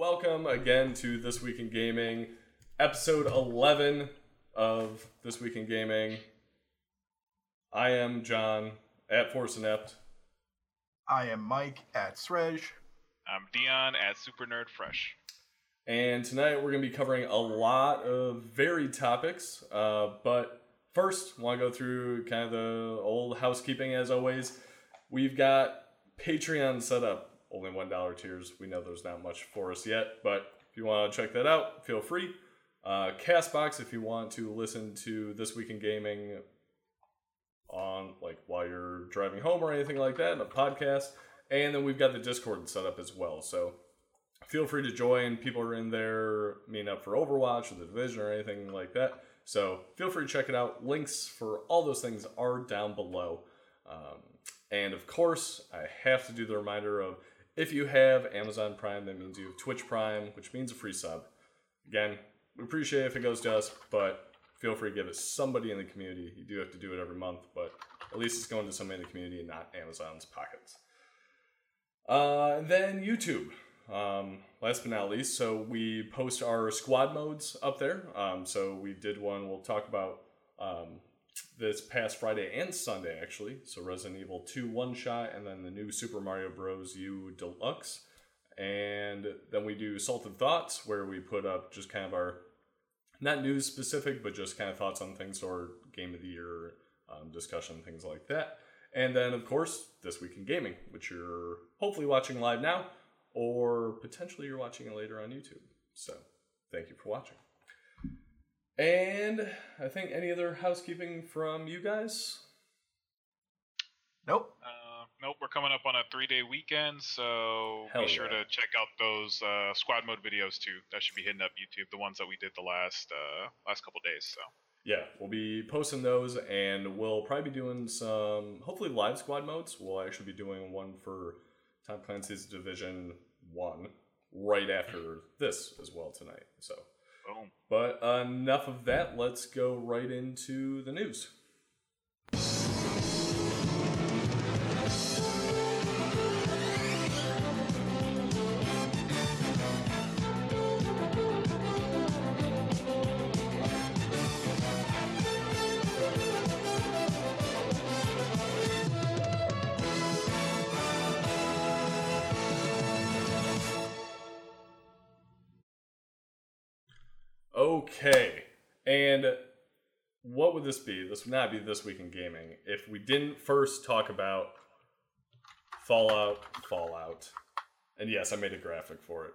welcome again to This Week in Gaming, episode 11 of This Week in Gaming. I am Jon at Force Inept. I am Mike at Sregge. I'm Deion at Super Nerd Fresh. And tonight we're going to be covering a lot of varied topics. Uh, but first, want to go through kind of the old housekeeping as always. We've got Patreon set up, only $1 tiers. We know there's not much for us yet, but if you want to check that out, feel free. Uh, Castbox, if you want to listen to This Week in Gaming on like while you're driving home or anything like that, a podcast. And then we've got the Discord set up as well. So feel free to join. People are in there meeting up for Overwatch or the Division or anything like that. So feel free to check it out. Links for all those things are down below. Um, and of course, I have to do the reminder of if you have Amazon Prime, that means you have Twitch Prime, which means a free sub. Again, we appreciate it if it goes to us, but feel free to give it somebody in the community. You do have to do it every month, but at least it's going to somebody in the community and not Amazon's pockets. Uh, then YouTube. Um, last but not least, so we post our squad modes up there. Um, so we did one we'll talk about um, this past Friday and Sunday, actually. So Resident Evil 2 One Shot, and then the new Super Mario Bros. U Deluxe. And then we do Salted Thoughts, where we put up just kind of our not news specific, but just kind of thoughts on things or game of the year um, discussion, things like that. And then, of course, This Week in Gaming, which you're hopefully watching live now, or potentially you're watching it later on YouTube. So, thank you for watching. And I think any other housekeeping from you guys? Nope. Uh, nope, we're coming up on a three day weekend, so Hell be sure yeah. to check out those uh, squad mode videos too. That should be hitting up YouTube, the ones that we did the last uh, last couple days. So Yeah, we'll be posting those, and we'll probably be doing some hopefully live squad modes. We'll actually be doing one for Tom Clancy's Division One right after this as well tonight. So, boom. but enough of that. Let's go right into the news. Okay, and what would this be? This would not be this week in gaming if we didn't first talk about Fallout, Fallout, and yes, I made a graphic for it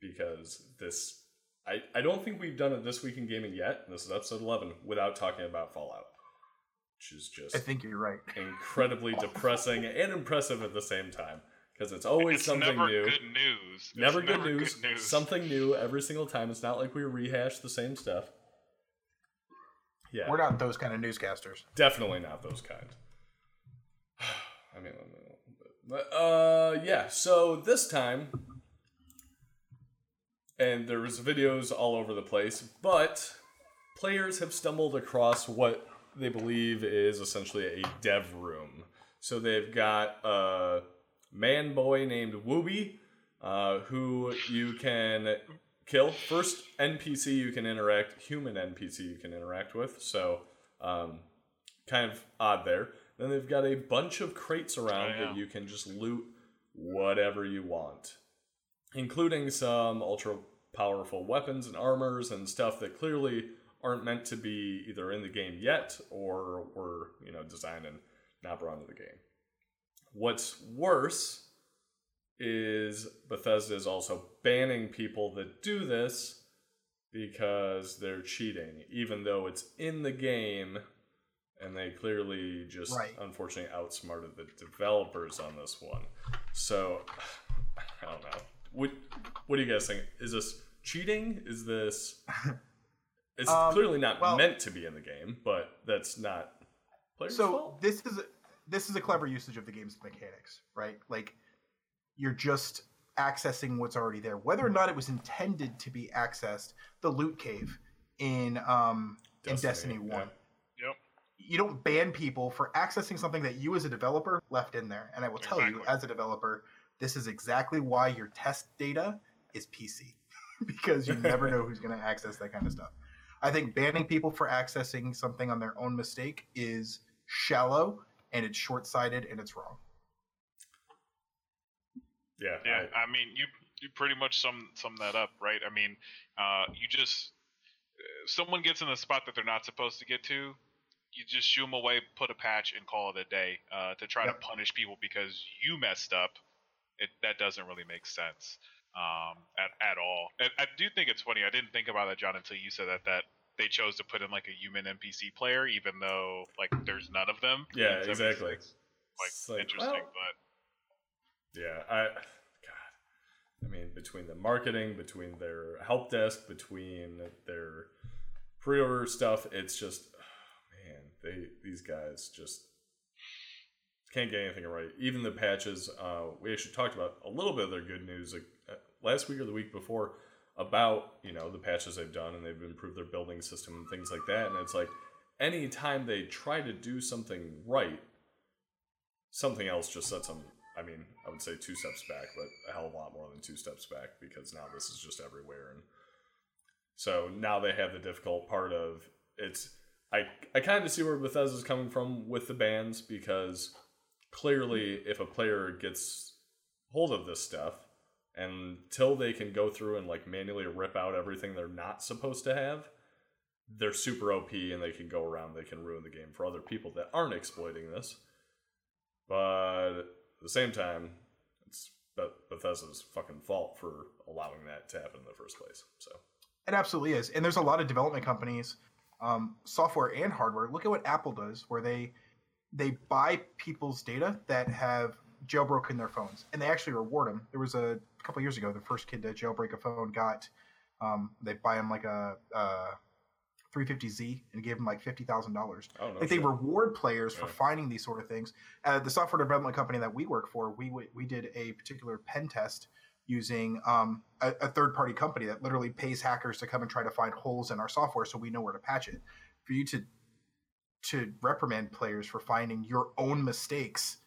because this. I, I don't think we've done it this week in gaming yet. This is episode eleven without talking about Fallout, which is just I think you're right. incredibly depressing and impressive at the same time because it's always it's something never new. good news. Never, good, never news. Something new every single time. It's not like we rehash the same stuff. Yeah, We're not those kind of newscasters. definitely not those kind. I mean, but, uh, yeah. So this time, and there was videos all over the place, but players have stumbled across what they believe is essentially a dev room. So they've got a man boy named Wooby, uh, who you can kill. First NPC you can interact, human NPC you can interact with. So, um, kind of odd there. Then they've got a bunch of crates around Oh, yeah. that you can just loot whatever you want, including some ultra powerful weapons and armors and stuff that clearly aren't meant to be either in the game yet or were you know designed and not brought into the game. What's worse is Bethesda is also banning people that do this because they're cheating, even though it's in the game, and they clearly just Right. unfortunately outsmarted the developers on this one. So I don't know. What what do you guys think? Is this cheating? Is this? It's Um, clearly not well- meant to be in the game, but that's not players' So fault. this is a, this is a clever usage of the game's mechanics, right? Like you're just accessing what's already there, whether or not it was intended to be accessed. The loot cave in um in Destiny yeah. One. Yep. you don't ban people for accessing something that you as a developer left in there. And I will tell you, as a developer, this is exactly why your test data is PC because you never know who's going to access that kind of stuff. I think banning people for accessing something on their own mistake is shallow and it's short sighted and it's wrong. Yeah, Yeah, I, mean, you you pretty much sum sum that up, right? I mean, uh, you just someone gets in the spot that they're not supposed to get to, you just shoo them away, put a patch, and call it a day. Uh, to try Yep. to punish people because you messed up, it that doesn't really make sense um, at at all. And I do think it's funny. I didn't think about that, Jon, until you said that that they chose to put in like a human NPC player, even though like there's none of them. Yeah, in exactly. 76. Like, It's like, interesting, well- but Yeah, I God. I mean, between the marketing, between their help desk, between their pre-order stuff, it's just oh, man, they these guys just can't get anything right. Even the patches, uh, we actually talked about a little bit of their good news like, uh, last week or the week before about you know the patches they've done and they've improved their building system and things like that. And it's like anytime they try to do something right, something else just sets them. I mean, I would say two steps back, but a hell of a lot more than two steps back because now this is just everywhere, and so now they have the difficult part of it's. I I kind of see where Bethesda's coming from with the bans because clearly, if a player gets hold of this stuff, until they can go through and like manually rip out everything they're not supposed to have, they're super OP and they can go around. They can ruin the game for other people that aren't exploiting this. But at the same time, it's Bethesda's fucking fault for allowing that to happen in the first place. So It absolutely is. And there's a lot of development companies, um, software and hardware. Look at what Apple does, where they they buy people's data that have jailbroken their phones, and they actually reward them. There was a couple years ago, the first kid to jailbreak a phone got um, they buy him like a, a 350Z and gave him like fifty thousand dollars. Know. like they reward players for finding these sort of things. Uh, the software development company that we work for, we we did a particular pen test using um, a, a third party company that literally pays hackers to come and try to find holes in our software so we know where to patch it. For you to to reprimand players for finding your own mistakes,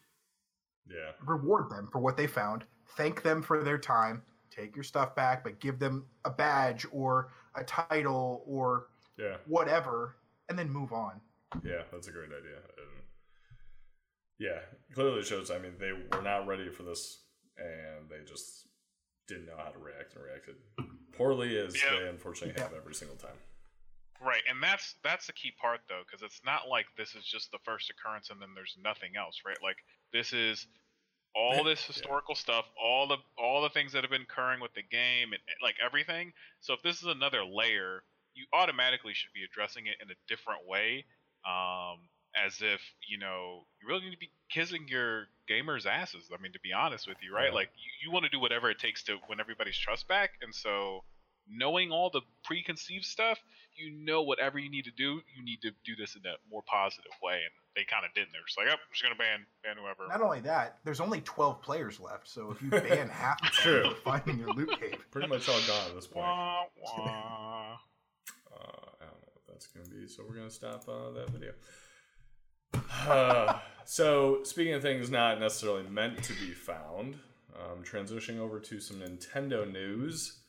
yeah, reward them for what they found, thank them for their time, take your stuff back, but give them a badge or a title or yeah, whatever, and then move on. yeah. That's a great idea. And yeah, clearly shows. I mean, they were not ready for this, and they just didn't know how to react and reacted poorly, as Yeah. they unfortunately have every single time. Right, and that's that's the key part though, because it's not like this is just the first occurrence and then there's nothing else, right? Like this is all this historical stuff, all the all the things that have been occurring with the game and like everything. So if this is another layer, you automatically should be addressing it in a different way, um, as if you know you really need to be kissing your gamers' asses. I mean, to be honest with you, right? Yeah. Like you, you want to do whatever it takes to win everybody's trust back, and so knowing all the preconceived stuff, you know whatever you need to do, you need to do this in a more positive way. And they kind of didn't. They're just like, oh, I'm just gonna ban ban whoever. Not only that, there's only 12 players left, so if you ban half of True. them for finding your loot cave, Pretty much all gone at this point. Wah, wah. Uh, I don't know what that's going to be, so we're going to stop uh, that video. Uh, so, speaking of things not necessarily meant to be found, um, transitioning over to some Nintendo news.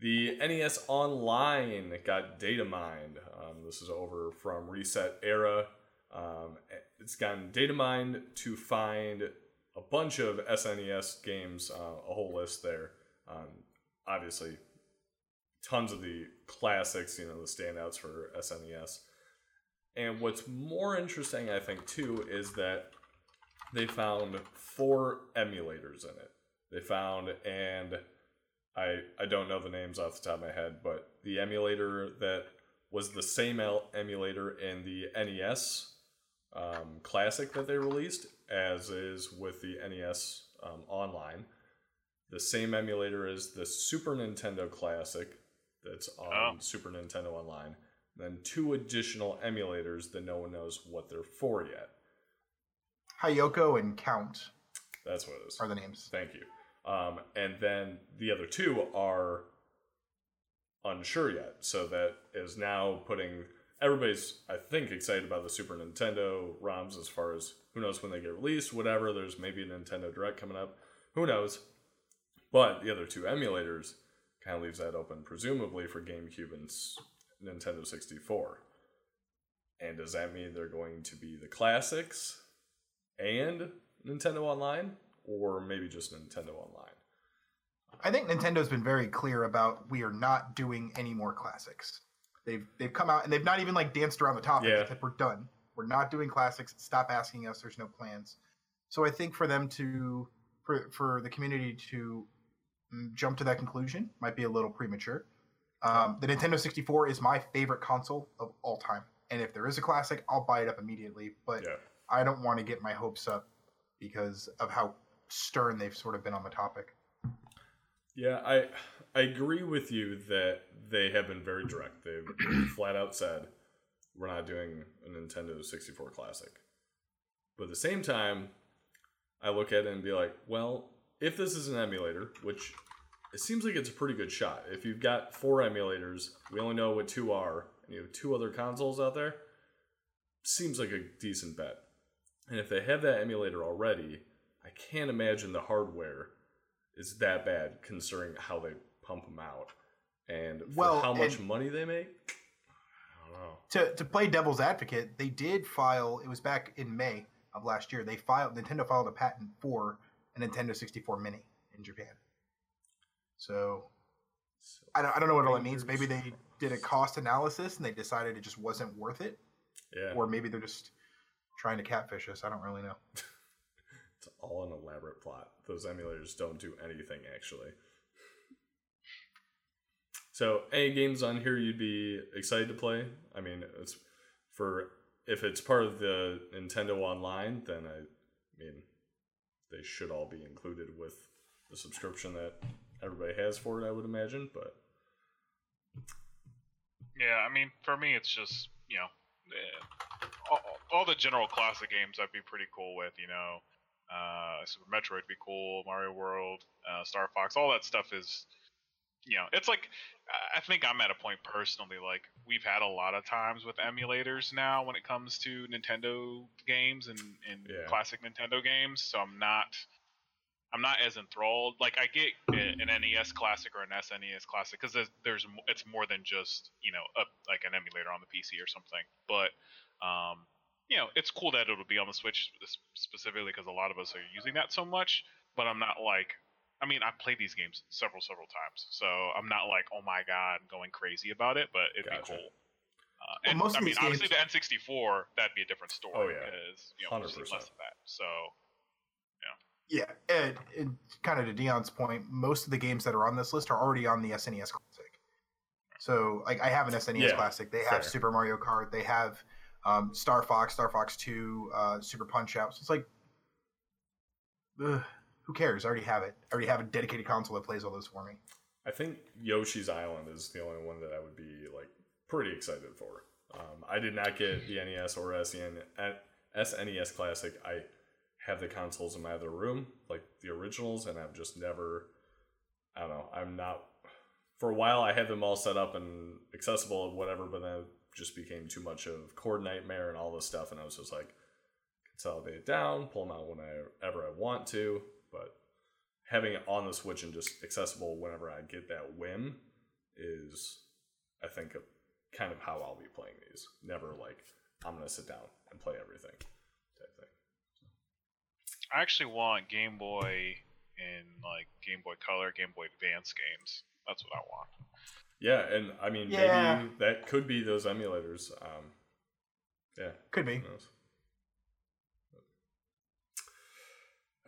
The NES Online got data mined. Um, this is over from Reset Era. Um, it's gotten data mined to find a bunch of SNES games, uh, a whole list there. Um, obviously, tons of the classics, you know, the standouts for SNES. And what's more interesting, I think, too, is that they found four emulators in it. They found, and I I don't know the names off the top of my head, but the emulator that was the same emulator in the NES um, Classic that they released, as is with the NES um, Online. The same emulator as the Super Nintendo Classic that's on Oh. Super Nintendo Online. Then two additional emulators that no one knows what they're for yet. Hayoko and Count That's what it is. are the names. Thank you. Um, and then the other two are unsure yet. So that is now putting everybody's, I think, excited about the Super Nintendo ROMs as far as who knows when they get released, whatever. There's maybe a Nintendo Direct coming up. Who knows? But the other two emulators kind of leaves that open, presumably for GameCube and Nintendo 64. And does that mean they're going to be the classics and Nintendo Online, or maybe just Nintendo Online? I think Nintendo's been very clear about we are not doing any more classics. They've they've come out and they've not even like danced around the topic. Yeah. Said we're done. We're not doing classics. Stop asking us. There's no plans. So I think for them to for for the community to jump to that conclusion might be a little premature. Um, the Nintendo 64 is my favorite console of all time, and if there is a classic, I'll buy it up immediately. But Yeah. I don't want to get my hopes up because of how stern they've sort of been on the topic. Yeah, I I agree with you that they have been very direct. They've flat out said we're not doing a Nintendo 64 classic. But at the same time, I look at it and be like, well, if this is an emulator, which it seems like it's a pretty good shot. If you've got four emulators, we only know what two are, and you have two other consoles out there, seems like a decent bet. And if they have that emulator already, I can't imagine the hardware is that bad considering how they pump them out and Well, how much money they make. I don't know. to to play devil's advocate, they did file. It was back in May of last year. They filed Nintendo filed a patent for a Nintendo 64 Mini in Japan. So So, I don't, I don't know what all that means. Maybe they did a cost analysis and they decided it just wasn't worth it, yeah, or maybe they're just trying to catfish us. I don't really know. it's all an elaborate plot. Those emulators don't do anything actually. So, any games on here you'd be excited to play? I mean, it's for if it's part of the Nintendo Online, then I mean they should all be included with the subscription that everybody has for it. I would imagine, but Yeah, I mean, for me, it's just you know, eh, all, all the general classic games I'd be pretty cool with. You know, uh, Super Metroid would be cool, Mario World, uh, Star Fox, all that stuff is, you know, it's like I- I think I'm at a point personally like we've had a lot of times with emulators now when it comes to Nintendo games and, and Yeah. classic Nintendo games, so I'm not. I'm not as enthralled. Like I get an NES classic or an SNES classic because there's, there's it's more than just you know a, like an emulator on the PC or something. But um, you know it's cool that it'll be on the Switch specifically because a lot of us are using that so much. But I'm not like I mean I played these games several several times, so I'm not like oh my god going crazy about it. But it'd Gotcha. be cool. Uh, Well, and most I mean, obviously games- the N64 that'd be a different story Oh, yeah. because you know 100%. less of that. So Yeah, and, and kind of to Deion's point, most of the games that are on this list are already on the SNES Classic. So, like, I have an SNES Yeah, Classic. They have fair. Super Mario Kart. They have um, Star Fox, Star Fox Two, uh, Super Punch Out. So it's like, ugh, who cares? I already have it. I already have a dedicated console that plays all those for me. I think Yoshi's Island is the only one that I would be like pretty excited for. Um, I did not get the NES or SN, SNES Classic. I have the consoles in my other room, like the originals, and I've just never. I don't know. I'm not. For a while, I had them all set up and accessible and whatever, but then just became too much of Cord Nightmare and all this stuff, and I was just like, consolidate it down, pull them out whenever I want to, but having it on the Switch and just accessible whenever I get that whim is, I think, kind of how I'll be playing these. Never like I'm gonna sit down and play everything type thing. I actually want Game Boy in like Game Boy Color, Game Boy Advance games. That's what I want. Yeah, and I mean Yeah. maybe that could be those emulators. Um, yeah, Could be.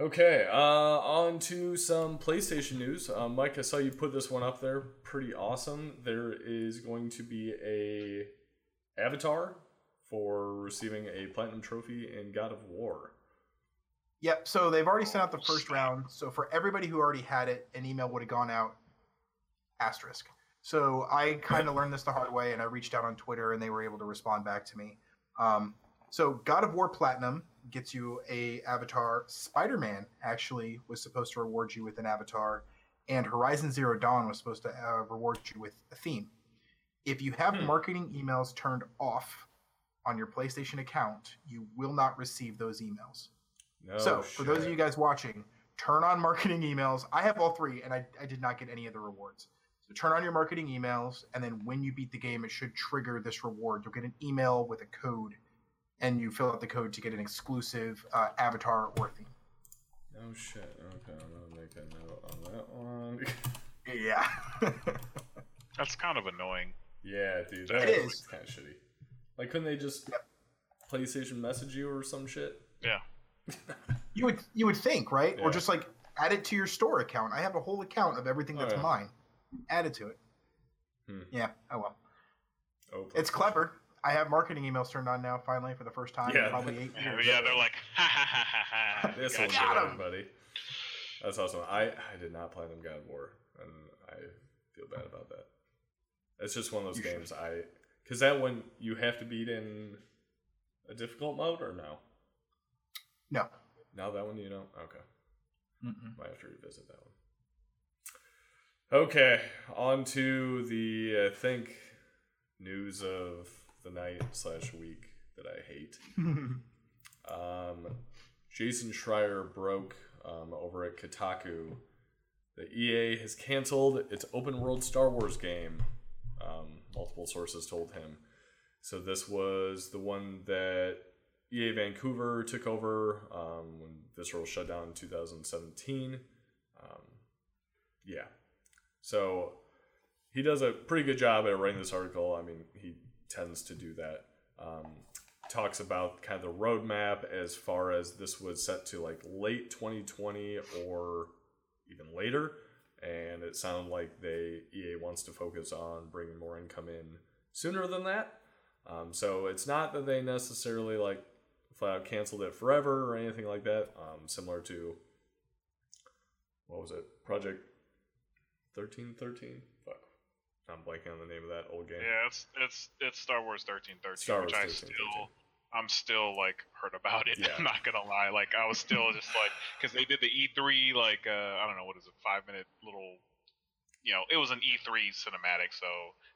Okay, uh, on to some PlayStation news. Uh, Mike, I saw you put this one up there. Pretty awesome. There is going to be a avatar for receiving a platinum trophy in God of War. Yep. So they've already sent out the Oh, first round. So for everybody who already had it, an email would have gone out. Asterisk. So I kind of learned this the hard way, and I reached out on Twitter, and they were able to respond back to me. Um, so God of War Platinum gets you a avatar. Spider Man actually was supposed to reward you with an avatar, and Horizon Zero Dawn was supposed to uh, reward you with a theme. If you have Hmm. marketing emails turned off on your PlayStation account, you will not receive those emails. No so, for those of you guys watching, turn on marketing emails. I have all three, and I, I did not get any of the rewards. So turn on your marketing emails, and then when you beat the game, it should trigger this reward. You'll get an email with a code, and you fill out the code to get an exclusive uh, avatar or theme. Oh shit. Okay, I'm gonna make a note on that one. Yeah. That's kind of annoying. yeah, dude. It That is. kind of shitty. Like, couldn't they just Yep. PlayStation message you or some shit? Yeah. you would you would think, right? Yeah. Or just like add it to your store account. I have a whole account of everything Oh, that's yeah. mine. Add it to it. Hmm. Yeah. Oh well. Oh, It's clever. I have marketing emails turned on now, finally, for the first time Yeah. in probably eight years. yeah, they're like, ha ha ha ha ha. This Gotcha. will Got get him. everybody. That's awesome. I, I did not play them God of War, and I feel bad about that. It's just one of those You should. games I because that one you have to beat in a difficult mode or no? No. Now that one you don't. Okay, Mm-mm. might have to revisit that one. Okay, on to the I think news of the night slash week that I hate. Um, Jason Schreier broke um, over at Kotaku that EA has canceled its open world Star Wars game. Um, multiple sources told him. So this was the one that EA Vancouver took over um, when Visceral shut down in 2017. Um, yeah. So he does a pretty good job at writing this article. I mean, he tends to do that. Um, talks about kind of the roadmap as far as this was set to like late 2020 or even later and it sounded like they EA wants to focus on bringing more income in sooner than that um, so it's not that they necessarily like flat out canceled it forever or anything like that um, similar to what was it project 1313 fuck i'm blanking on the name of that old game Yeah, it's it's it's Star Wars thirteen thirteen, Star which Wars I 13, still I'm still like hurt about it. Yeah. I'm not gonna lie, like I was still just like because they did the E3 like uh, I don't know what is it five minute little you know it was an E3 cinematic, so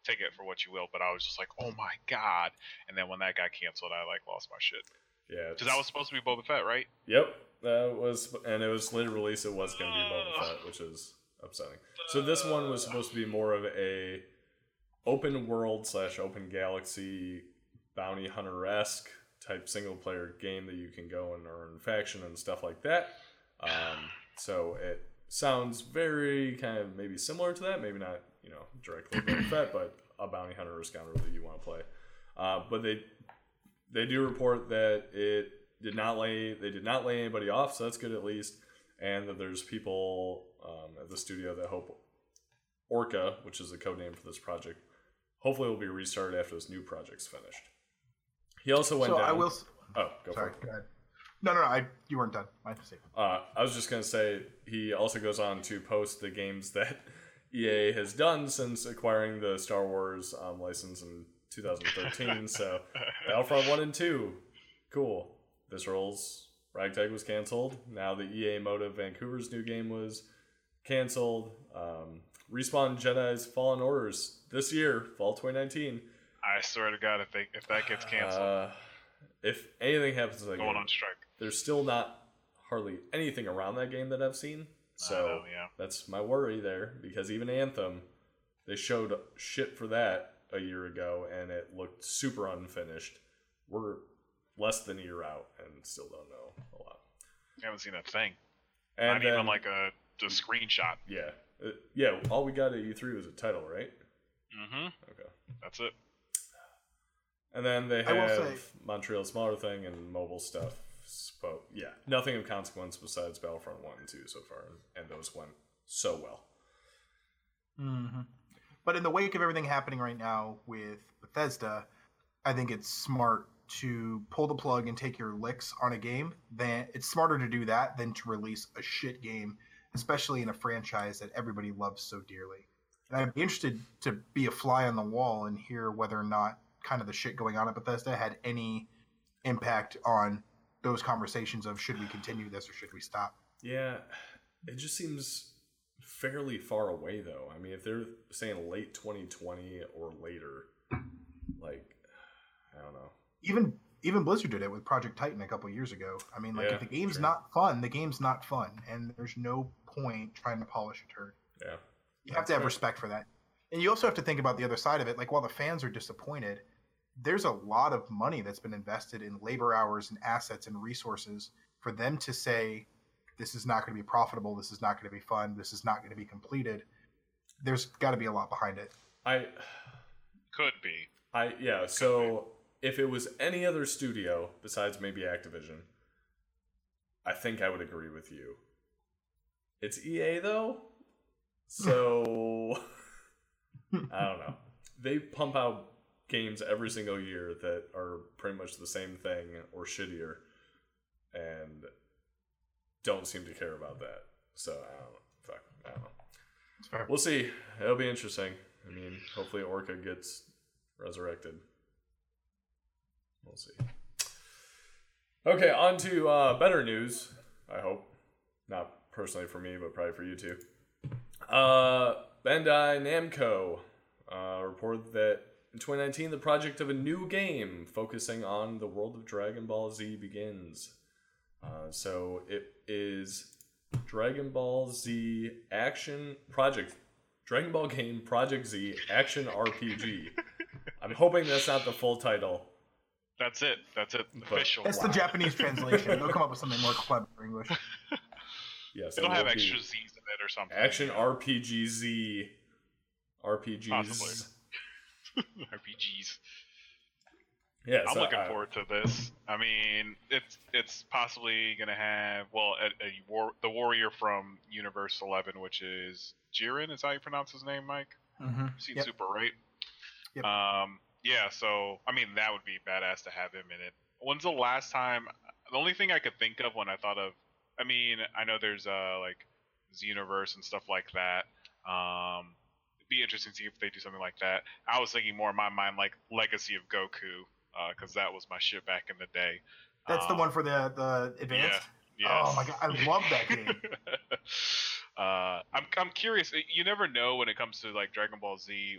take it for what you will. But I was just like, oh my god! And then when that got canceled, I like lost my shit yeah because that was supposed to be Boba Fett, right? Yep, that was, and it was later released. It was going to be Boba Fett, which is upsetting. So this one was supposed to be more of a open world slash open galaxy bounty hunter esque type single player game that you can go and earn faction and stuff like that. Um, so it sounds very kind of maybe similar to that, maybe not you know directly Fett, but a bounty hunter or scoundrel that you want to play. Uh, but they they do report that it did not lay they did not lay anybody off, so that's good at least, and that there's people um, at the studio that hope Orca, which is the code name for this project, hopefully will be restarted after this new project's finished. He also went so down. I will. s- oh, go Sorry. for it. Go ahead. No, no, no. I you weren't done. My mistake. Uh, I was just gonna say he also goes on to post the games that EA has done since acquiring the Star Wars um, license in 2013. so Battlefront One and Two, cool. This rolls. Ragtag was canceled. Now the EA Motive Vancouver's new game was canceled. Um, Respawn Jedi's Fallen Orders this year, fall 2019. I swear to God, if they if that gets canceled, Uh, if anything happens to that going game, on strike. there's still not hardly anything around that game that I've seen. So know, yeah. that's my worry there because even Anthem, they showed shit for that a year ago and it looked super unfinished. We're less than a year out and still don't know a lot. I haven't seen a thing. And Not then, even like a the screenshot. yeah, Uh, yeah. All we got at E3 was a title, right? Mm-hmm. Okay. That's it. And then they have say- Montreal Smaller Thing and mobile stuff. But yeah, nothing of consequence besides Battlefront 1 and 2 so far. And those went so well. Mm-hmm. But in the wake of everything happening right now with Bethesda, I think it's smart to pull the plug and take your licks on a game. Then it's smarter to do that than to release a shit game, especially in a franchise that everybody loves so dearly. And I'd be interested to be a fly on the wall and hear whether or not kind of the shit going on at Bethesda had any impact on those conversations of should we continue this or should we stop. Yeah, it just seems fairly far away though. I mean, if they're saying late 2020 or later, like I don't know. even even Blizzard did it with Project Titan a couple years ago. I mean, like Yeah, if the game's true. not fun, the game's not fun, and there's no point trying to polish a turd. Yeah. You have to have fair. respect for that. And you also have to think about the other side of it. Like while the fans are disappointed, there's a lot of money that's been invested in labor hours and assets and resources for them to say this is not going to be profitable, this is not going to be fun, this is not going to be completed. There's got to be a lot behind it. I Could be. I yeah, so if it was any other studio besides maybe Activision, I think I would agree with you. It's EA though. So I don't know. They pump out games every single year that are pretty much the same thing or shittier and don't seem to care about that. So I don't know. Fuck. I don't know. We'll see. It'll be interesting. I mean, hopefully Orca gets resurrected. We'll see. Okay, on to uh, better news. I hope, not personally for me, but probably for you too. Uh, Bandai Namco uh, reported that in 2019, the project of a new game focusing on the world of Dragon Ball Z begins. Uh, so it is Dragon Ball Z Action Project, Dragon Ball Game Project Z Action RPG. I'm hoping that's not the full title. That's it. That's it. But- Official. That's the Japanese translation. They'll come up with something more clever in English. Yes, It'll it have be extra Z's in it or something. Action RPG Z RPGs. Possibly. RPGs. Yeah, I'm so, looking uh, forward to this. I mean, it's it's possibly gonna have well a, a war, the warrior from Universe 11, which is Jiren. Is how you pronounce his name, Mike? Mm-hmm. Seen Yep. Super, right? Yep. Um, yeah. So I mean, that would be badass to have him in it. When's the last time? The only thing I could think of when I thought of, I mean, I know there's uh like Xenoverse and stuff like that. Um, it'd be interesting to see if they do something like that. I was thinking more in my mind like Legacy of Goku, because that was my shit back in the day. That's the Um, one for the the advanced. Yes. Oh my god, I love that game. uh, I'm I'm curious. You never know when it comes to like Dragon Ball Z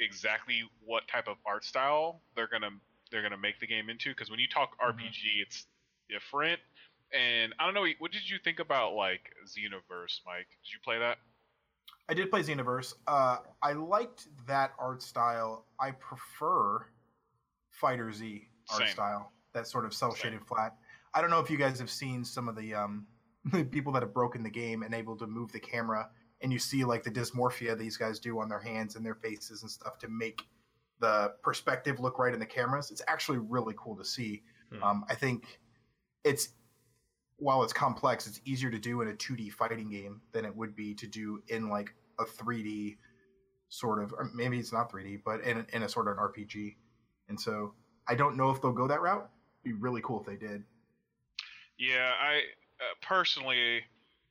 exactly what type of art style they're gonna they're gonna make the game into. Because when you talk Mhm. RPG, it's different. And I don't know. What did you think about like Xenoverse, Mike? Did you play that? I did play Xenoverse. Uh, I liked that art style. I prefer FighterZ art Same. style. That sort of cel shaded flat. I don't know if you guys have seen some of the um, people that have broken the game and able to move the camera, and you see like the dysmorphia these guys do on their hands and their faces and stuff to make the perspective look right in the cameras. It's actually really cool to see. Hmm. Um, I think it's while it's complex, it's easier to do in a 2D fighting game than it would be to do in like a 3D sort of, or maybe it's not 3D, but in, in a sort of an RPG. And so I don't know if they'll go that route. It'd be really cool if they did. Yeah, I uh, personally,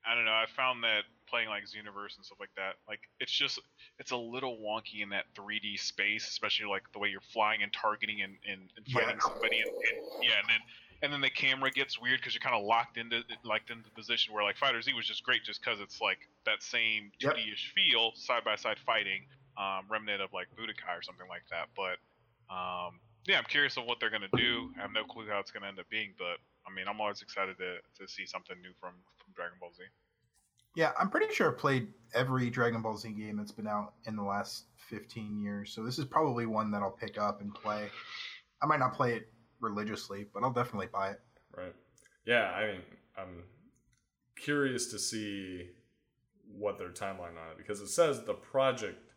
I don't know. I found that playing like Xenoverse and stuff like that, like it's just it's a little wonky in that 3D space, especially like the way you're flying and targeting and, and, and Yeah. fighting somebody, and, and yeah, and then and then the camera gets weird because you're kind of locked into like into the position where like FighterZ was just great just because it's like that same Yep. 2D-ish feel, side by side fighting, um, remnant of like Budokai or something like that. But um, yeah, I'm curious of what they're gonna do. I have no clue how it's gonna end up being, but I mean, I'm always excited to, to see something new from from Dragon Ball Z. Yeah, I'm pretty sure I've played every Dragon Ball Z game that's been out in the last 15 years. So this is probably one that I'll pick up and play. I might not play it religiously, but I'll definitely buy it. Right. Yeah, I mean, I'm curious to see what their timeline on it because it says the project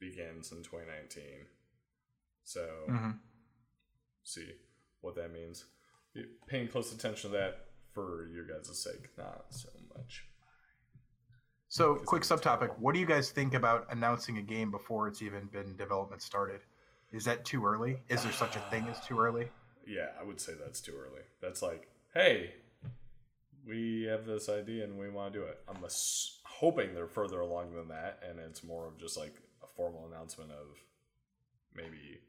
begins in 2019. So, Mm-hmm. see what that means. Paying close attention to that for your guys' sake, not so much. So, quick subtopic. What do you guys think about announcing a game before it's even been development started? Is that too early? Is there such a thing as too early? Yeah, I would say that's too early. That's like, hey, we have this idea and we want to do it. I'm ass- hoping they're further along than that, and it's more of just like a formal announcement of maybe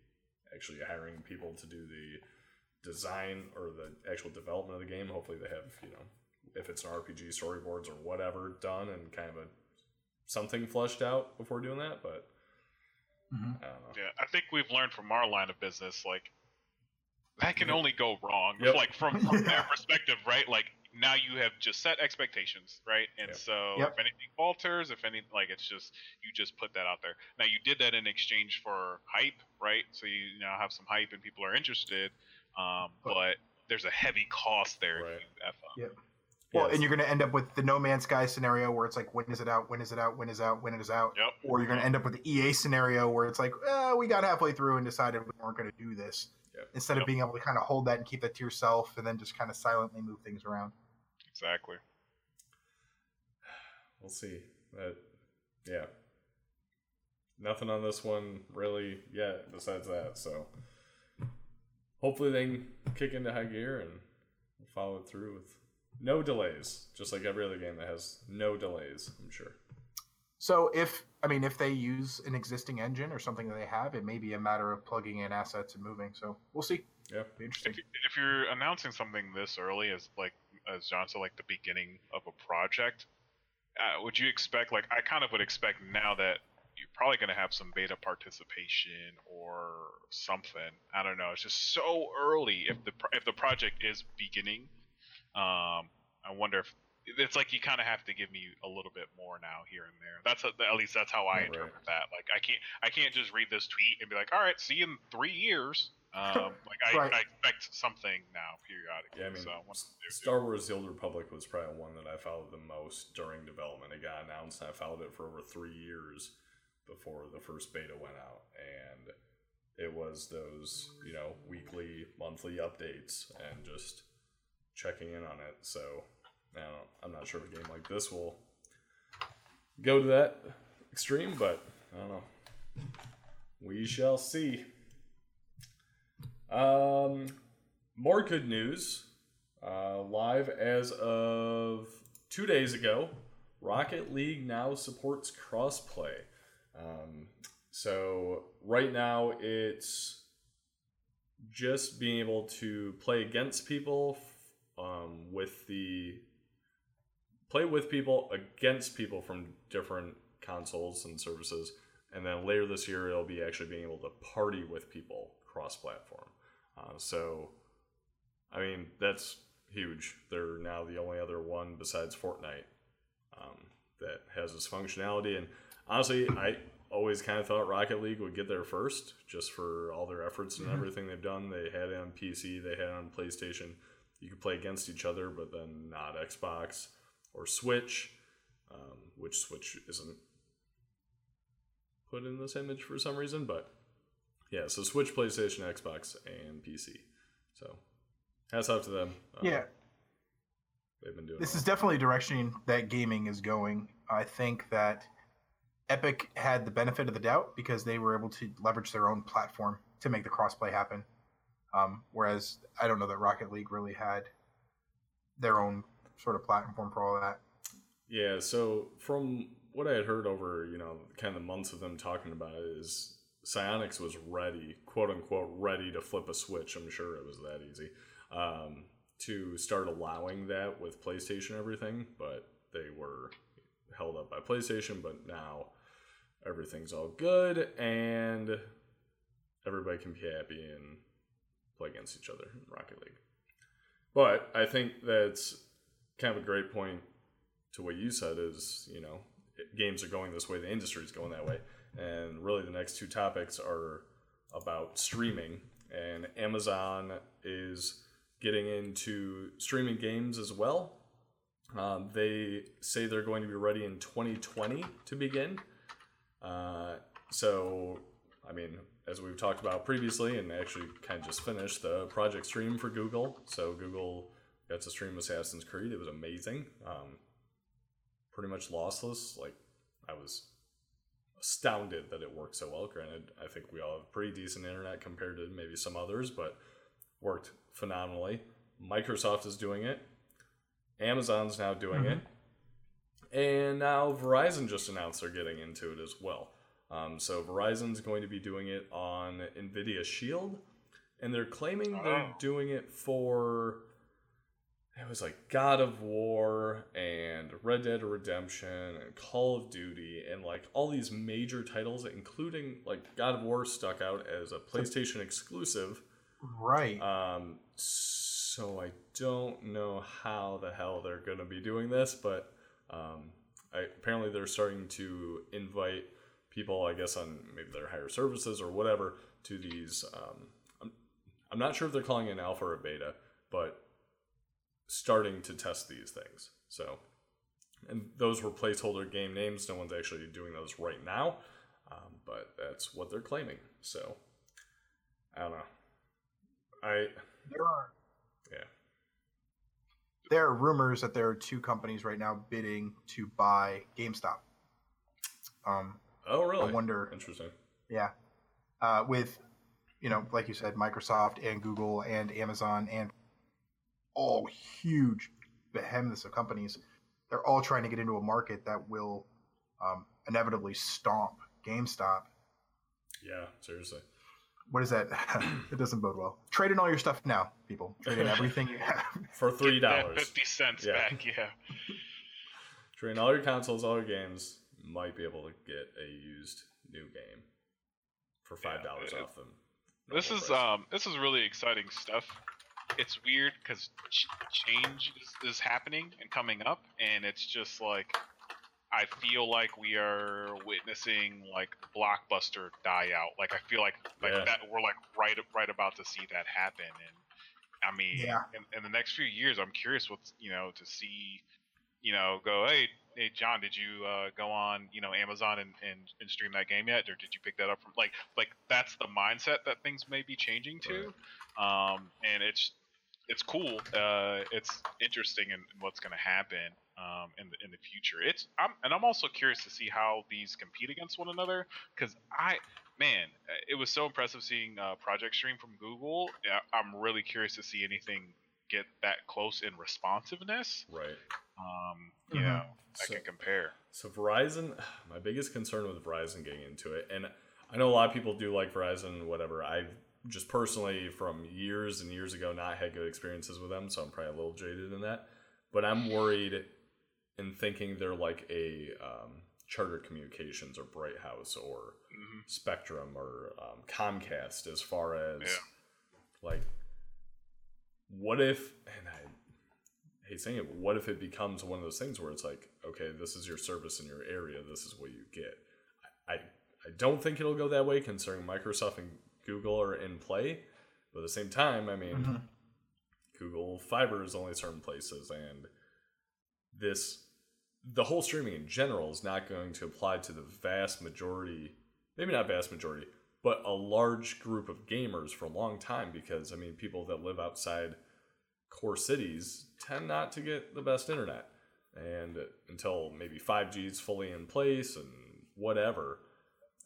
actually hiring people to do the design or the actual development of the game. Hopefully, they have you know, if it's an RPG, storyboards or whatever done and kind of a something fleshed out before doing that. But Mhm. I don't know. Yeah, I think we've learned from our line of business, like that can only go wrong. Yep. Like from, from Yeah. their perspective, right? Like now you have just set expectations, right? And Yep. so Yep. if anything falters, if any like it's just you just put that out there. Now you did that in exchange for hype, right? So you now have some hype and people are interested. Um, But- but there's a heavy cost there Right. if you F up. Yeah. Well, Yes. and you're going to end up with the No Man's Sky scenario where it's like, when is it out? When is it out? When is it out? When it is out? Yep. Or you're going to end up with the EA scenario where it's like, eh, we got halfway through and decided we weren't going to do this. Yep. Instead of being able to kind of hold that and keep that to yourself and then just kind of silently move things around. Exactly. We'll see. But yeah, nothing on this one really yet besides that. So hopefully they can kick into high gear and follow it through with no delays, just like every other game that has no delays. I'm sure. So if, I mean, if they use an existing engine or something that they have, it may be a matter of plugging in assets and moving. So we'll see. Yeah. Be interesting. If, you- if you're announcing something this early as like as Jon said, like the beginning of a project, uh, would you expect like I kind of would expect now that you're probably going to have some beta participation or something. I don't know. It's just so early if the if the project is beginning. Um, I wonder if it's like you kind of have to give me a little bit more now here and there. That's a, at least that's how I Right. interpret that. Like I can't I can't just read this tweet and be like, all right, see you in three years. Um, like I, Right. I expect something now periodically. Yeah, I mean, so I Star Wars: The Old Republic was probably one that I followed the most during development. It got announced, and I followed it for over three years before the first beta went out, and it was those you know weekly, monthly updates, and just checking in on it. So, don't, I'm not sure if a game like this will go to that extreme, but I don't know. We shall see. Um, more good news. Uh, live as of two days ago, Rocket League now supports crossplay. Um, so right now it's just being able to play against people um, with the play with people against people from different consoles and services, and then later this year it'll be actually being able to party with people cross-platform. Uh, so, I mean that's huge. They're now the only other one besides Fortnite um, that has this functionality. And honestly, I always kind of thought Rocket League would get there first, just for all their efforts and Mhm. everything they've done. They had it on PC, they had it on PlayStation. You could play against each other, but then not Xbox or Switch, um, which Switch isn't put in this image for some reason. But yeah, so Switch, PlayStation, Xbox, and PC. So hats off to them. Um, Yeah, they've been doing this is definitely a direction that gaming is going. I think that Epic had the benefit of the doubt because they were able to leverage their own platform to make the crossplay happen. Um, whereas I don't know that Rocket League really had their own sort of platform for all that. Yeah, so from what I had heard over, you know, kind of the months of them talking about it is Psyonix was ready, quote unquote, ready to flip a switch. I'm sure it was that easy um, to start allowing that with PlayStation everything, but they were held up by PlayStation. But now everything's all good and everybody can be happy and play against each other in Rocket League. But I think that's kind of a great point to what you said is, you know, games are going this way, the industry is going that way. And really, the next two topics are about streaming. And Amazon is getting into streaming games as well. Um, they say they're going to be ready in 2020 to begin. Uh, so, I mean, as we've talked about previously, and actually kind of just finished the Project Stream for Google. So, Google got to stream Assassin's Creed. It was amazing. Um, pretty much lossless. Like, I was astounded that it worked so well. Granted, I think we all have pretty decent internet compared to maybe some others, but worked phenomenally. Microsoft is doing it. Amazon's now doing it. And now Verizon just announced they're getting into it as well. Um, so Verizon's going to be doing it on NVIDIA Shield. And they're claiming they're Oh. doing it for it was like God of War and Red Dead Redemption and Call of Duty and like all these major titles, including like God of War stuck out as a PlayStation exclusive Right. Um, so I don't know how the hell they're going to be doing this, but um, I, apparently they're starting to invite people, I guess, on maybe their higher services or whatever, to these. Um, I'm, I'm not sure if they're calling it an alpha or beta, but starting to test these things. So, and those were placeholder game names. No one's actually doing those right now, um, but that's what they're claiming. So, I don't know. I there are. There are rumors that there are two companies right now bidding to buy GameStop. Um, oh, really? I wonder. Interesting. Yeah, uh, with you know, like you said, Microsoft and Google and Amazon and all huge behemoths of companies. They're all trying to get into a market that will um, inevitably stomp GameStop. Yeah, seriously. What is that? it doesn't bode well. Trade in all your stuff now, people. Trade in everything you have for three dollars, fifty cents yeah. back. Yeah. Trade in all your consoles, all your games. Might be able to get a used new game for five dollars yeah, off them. This is price. um this is really exciting stuff. It's weird because ch- change is, is happening and coming up, and it's just like I feel like we are witnessing like blockbuster die out. Like I feel like like yeah. that we're like right right about to see that happen. And I mean, yeah. in, in the next few years, I'm curious what's you know to see, you know, go hey hey Jon, did you uh, go on you know Amazon and, and and stream that game yet, or did you pick that up from like like that's the mindset that things may be changing to, right. um, and it's it's cool. Uh, it's interesting in, in what's going to happen um, in the in the future. It's I'm and I'm also curious to see how these compete against one another because I man, it was so impressive seeing uh, Project Stream from Google. I'm really curious to see anything get that close in responsiveness. Right. Um, you mm-hmm. know, I so, can compare. So Verizon, my biggest concern with Verizon getting into it, and I know a lot of people do like Verizon, whatever. I've just personally from years and years ago not had good experiences with them, so I'm probably a little jaded in that. But I'm worried and thinking they're like a um, Charter Communications or Bright House or mm-hmm. Spectrum or um, Comcast as far as yeah. like what if and I hate saying it, but what if it becomes one of those things where it's like, okay, this is your service in your area, this is what you get. I I don't think it'll go that way considering Microsoft and Google are in play. But at the same time, I mean mm-hmm. Google Fiber is only certain places and this the whole streaming in general is not going to apply to the vast majority, maybe not vast majority, but a large group of gamers for a long time because I mean people that live outside core cities tend not to get the best internet. And until maybe 5G is fully in place and whatever,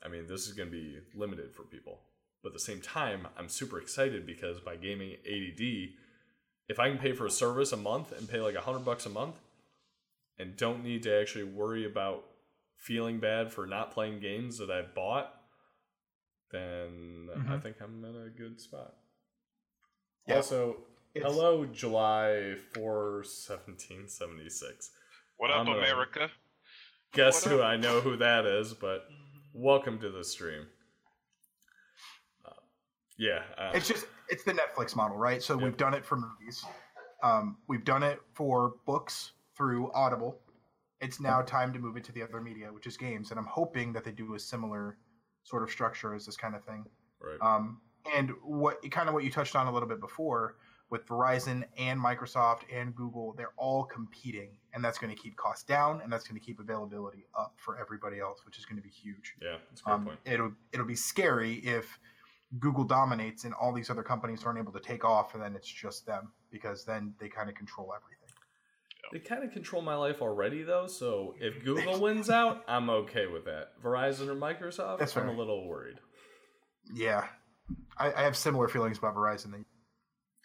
I mean, this is going to be limited for people. But at the same time, I'm super excited because by gaming ADD, if I can pay for a service a month and pay like a hundred bucks a month, and don't need to actually worry about feeling bad for not playing games that I've bought, then mm-hmm. I think I'm in a good spot. Yep. Also, it's... hello, July 4, 1776. What up, I'm America? Guess what who up? I know who that is, but welcome to the stream. Uh, yeah. Uh, it's just, it's the Netflix model, right? So we've done it for movies. Um, we've done it for books through Audible. It's now time to move it to the other media, which is games, and I'm hoping that they do a similar sort of structure as this kind of thing. Right. Um, and what kind of what you touched on a little bit before with Verizon and Microsoft and Google, they're all competing, and that's going to keep costs down, and that's going to keep availability up for everybody else, which is going to be huge. Yeah, that's a great um, point. It'll it'll be scary if Google dominates and all these other companies aren't able to take off, and then it's just them because then they kind of control everything. They kind of control my life already, though. So if Google wins out, I'm okay with that. Verizon or Microsoft, That's I'm a little worried. Yeah, I, I have similar feelings about Verizon.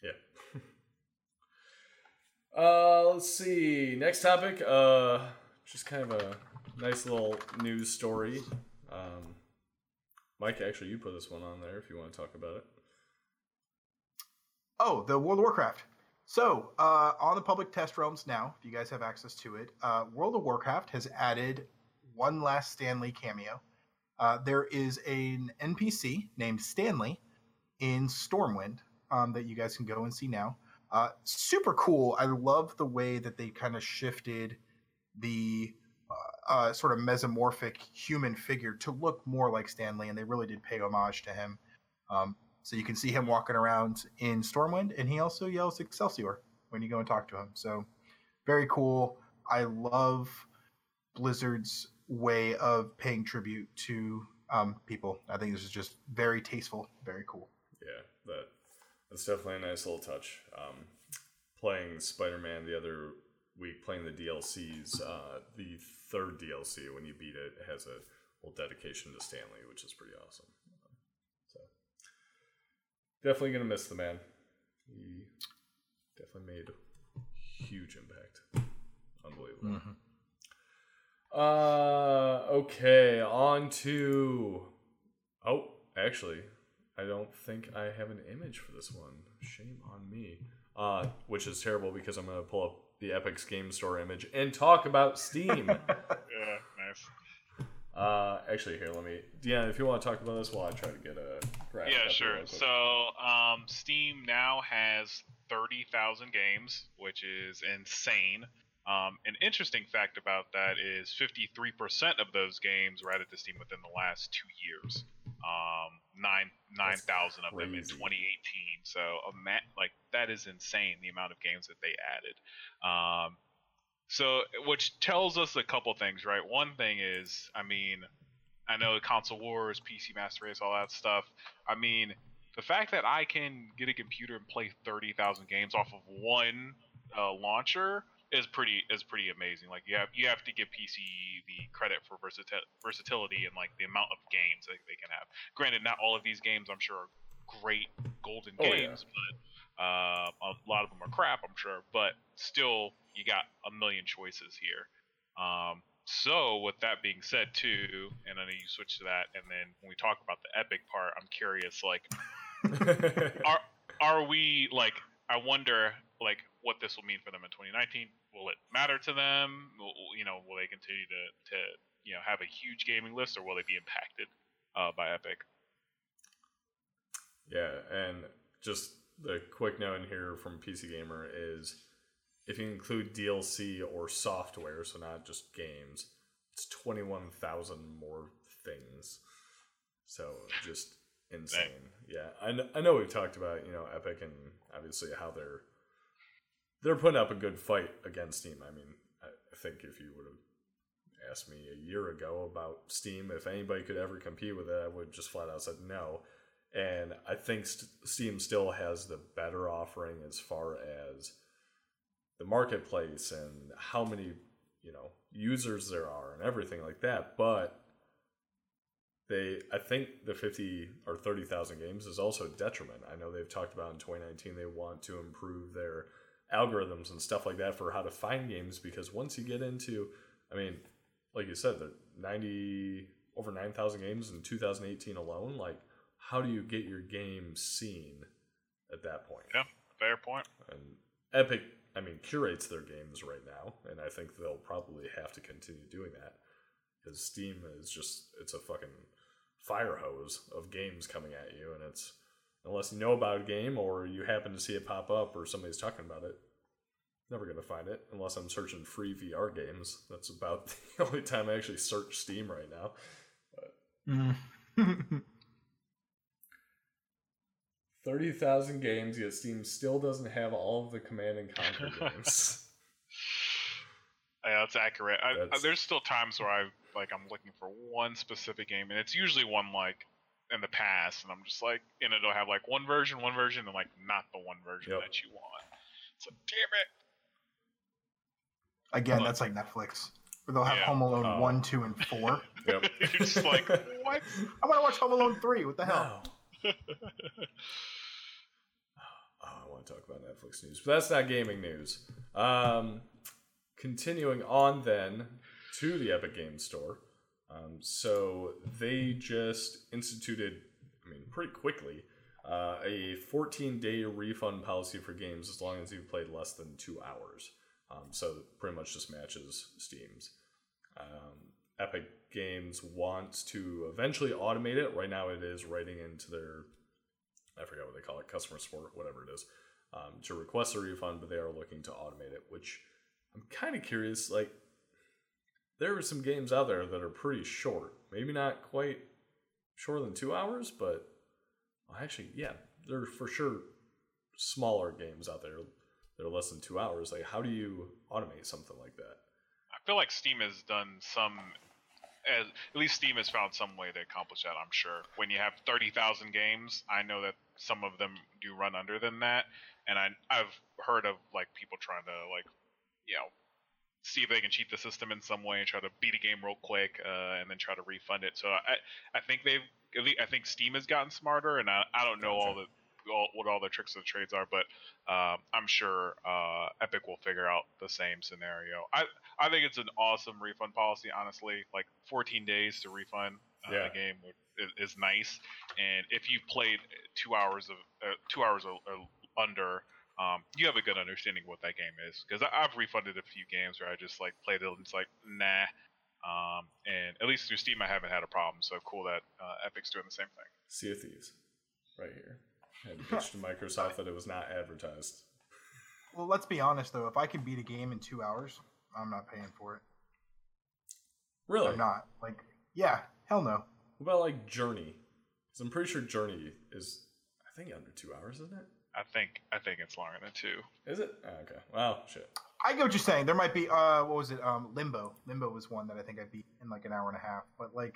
Yeah. uh, let's see. Next topic. Uh, just kind of a nice little news story. Um, Mike, actually, you put this one on there if you want to talk about it. Oh, the World of Warcraft. So, uh, on the public test realms now, if you guys have access to it, uh, World of Warcraft has added one last Stan Lee cameo. Uh, there is an NPC named Stanley in Stormwind um, that you guys can go and see now. Uh, super cool. I love the way that they kind of shifted the uh, uh, sort of mesomorphic human figure to look more like Stan Lee, and they really did pay homage to him. Um, so you can see him walking around in Stormwind, and he also yells Excelsior when you go and talk to him. So very cool. I love Blizzard's way of paying tribute to um, people. I think this is just very tasteful, very cool. Yeah, that that's definitely a nice little touch. Um, playing Spider Man the other week, playing the DLCs, uh, the third DLC when you beat it has a little dedication to Stan Lee, which is pretty awesome. So definitely gonna miss the man. He definitely made huge impact. Unbelievable. Mm-hmm. Uh, okay, on to. Oh, actually, I don't think I have an image for this one. Shame on me. Uh, which is terrible because I'm gonna pull up the Epic's Game Store image and talk about Steam. Yeah, nice. Uh, actually, here, let me. Yeah, if you want to talk about this, while I try to get a graphic. Yeah, sure. So, um, Steam now has 30,000 games, which is insane. Um, an interesting fact about that is 53% of those games were added to Steam within the last two years. Um, nine nine thousand of them in 2018. So, ima- like that is insane the amount of games that they added. Um, so, which tells us a couple things, right? One thing is, I mean, I know console wars, PC Master Race, all that stuff. I mean, the fact that I can get a computer and play 30,000 games off of one uh, launcher is pretty is pretty amazing. Like you have you have to give PC the credit for versati- versatility and like the amount of games that they can have. Granted, not all of these games I'm sure are great golden Oh, yeah. games, but uh, a lot of them are crap, I'm sure. But still, you got a million choices here. Um, so with that being said, too, and I know you switch to that, and then when we talk about the epic part, I'm curious, like are are we like I wonder like what this will mean for them in 2019. Will it matter to them? Will, you know, will they continue to to you know have a huge gaming list, or will they be impacted uh, by Epic? Yeah, and just the quick note in here from PC Gamer is if you include DLC or software, so not just games, it's 21,000 more things. So just insane. Yeah, I know, I know we've talked about, you know, Epic and obviously how they're they're putting up a good fight against Steam. I mean, I think if you would have asked me a year ago about Steam, if anybody could ever compete with it, I would just flat out said no and I think Steam still has the better offering as far as the marketplace and how many you know users there are and everything like that. But they, I think the fifty or thirty thousand games is also a detriment. I know they've talked about in twenty nineteen they want to improve their algorithms and stuff like that for how to find games because once you get into, I mean, like you said, the ninety over nine thousand games in two thousand eighteen alone, like how do you get your game seen at that point? Yeah. Fair point. And Epic, I mean, curates their games right now, and I think they'll probably have to continue doing that because Steam is just it's a fucking fire hose of games coming at you, and it's unless you know about a game or you happen to see it pop up or somebody's talking about it, never gonna find it unless I'm searching free VR games. That's about the only time I actually search Steam right now. Mm. Thirty thousand games, yet Steam still doesn't have all of the Command and Conquer games. Yeah, that's accurate. I, I, there's still times where I like I'm looking for one specific game, and it's usually one like in the past, and I'm just like, and it'll have like one version, one version, and like not the one version Yep. that you want. So damn it. Again, Look. that's like Netflix, where they'll have Yeah. Home Alone Oh. one, two, and four. Yep. You're just like, what? I want to watch Home Alone three. What the hell? No. Oh, I want to talk about Netflix news, but that's not gaming news. Um, continuing on then to the Epic Games Store. Um, so they just instituted, I mean, pretty quickly, uh, a 14 day refund policy for games as long as you've played less than two hours. Um, so pretty much just matches Steam's. Um, Epic Games wants to eventually automate it. Right now, it is writing into their I forget what they call it, customer support, whatever it is, um, to request a refund, but they are looking to automate it, which I'm kind of curious. Like, there are some games out there that are pretty short, maybe not quite shorter than two hours, but well, actually, yeah, there are for sure smaller games out there that are less than two hours. Like, how do you automate something like that? I feel like Steam has done some. At least Steam has found some way to accomplish that. I'm sure. When you have thirty thousand games, I know that some of them do run under than that, and I I've heard of like people trying to like, you know, see if they can cheat the system in some way and try to beat a game real quick, uh, and then try to refund it. So I I think they've I think Steam has gotten smarter, and I I don't know all the all, what all the tricks of the trades are, but um, I'm sure uh, Epic will figure out the same scenario. I I think it's an awesome refund policy. Honestly, like 14 days to refund uh, Yeah. a game is, is nice, and if you've played two hours of uh, two hours or, or under. Um, you have a good understanding of what that game is because I've refunded a few games where I just like played it and it's like nah, um, and at least through Steam I haven't had a problem. So cool that uh, Epic's doing the same thing. Sea of Thieves, right here. And pitched to Microsoft that it was not advertised. Well, let's be honest though. If I can beat a game in two hours, I'm not paying for it. Really? I'm not. Like, yeah, hell no. What about like Journey? Because I'm pretty sure Journey is, I think, under two hours, isn't it? I think I think it's longer than two. Is it? Oh, okay. Wow, shit. I get what you're saying. There might be uh what was it? Um Limbo. Limbo was one that I think I beat in like an hour and a half. But like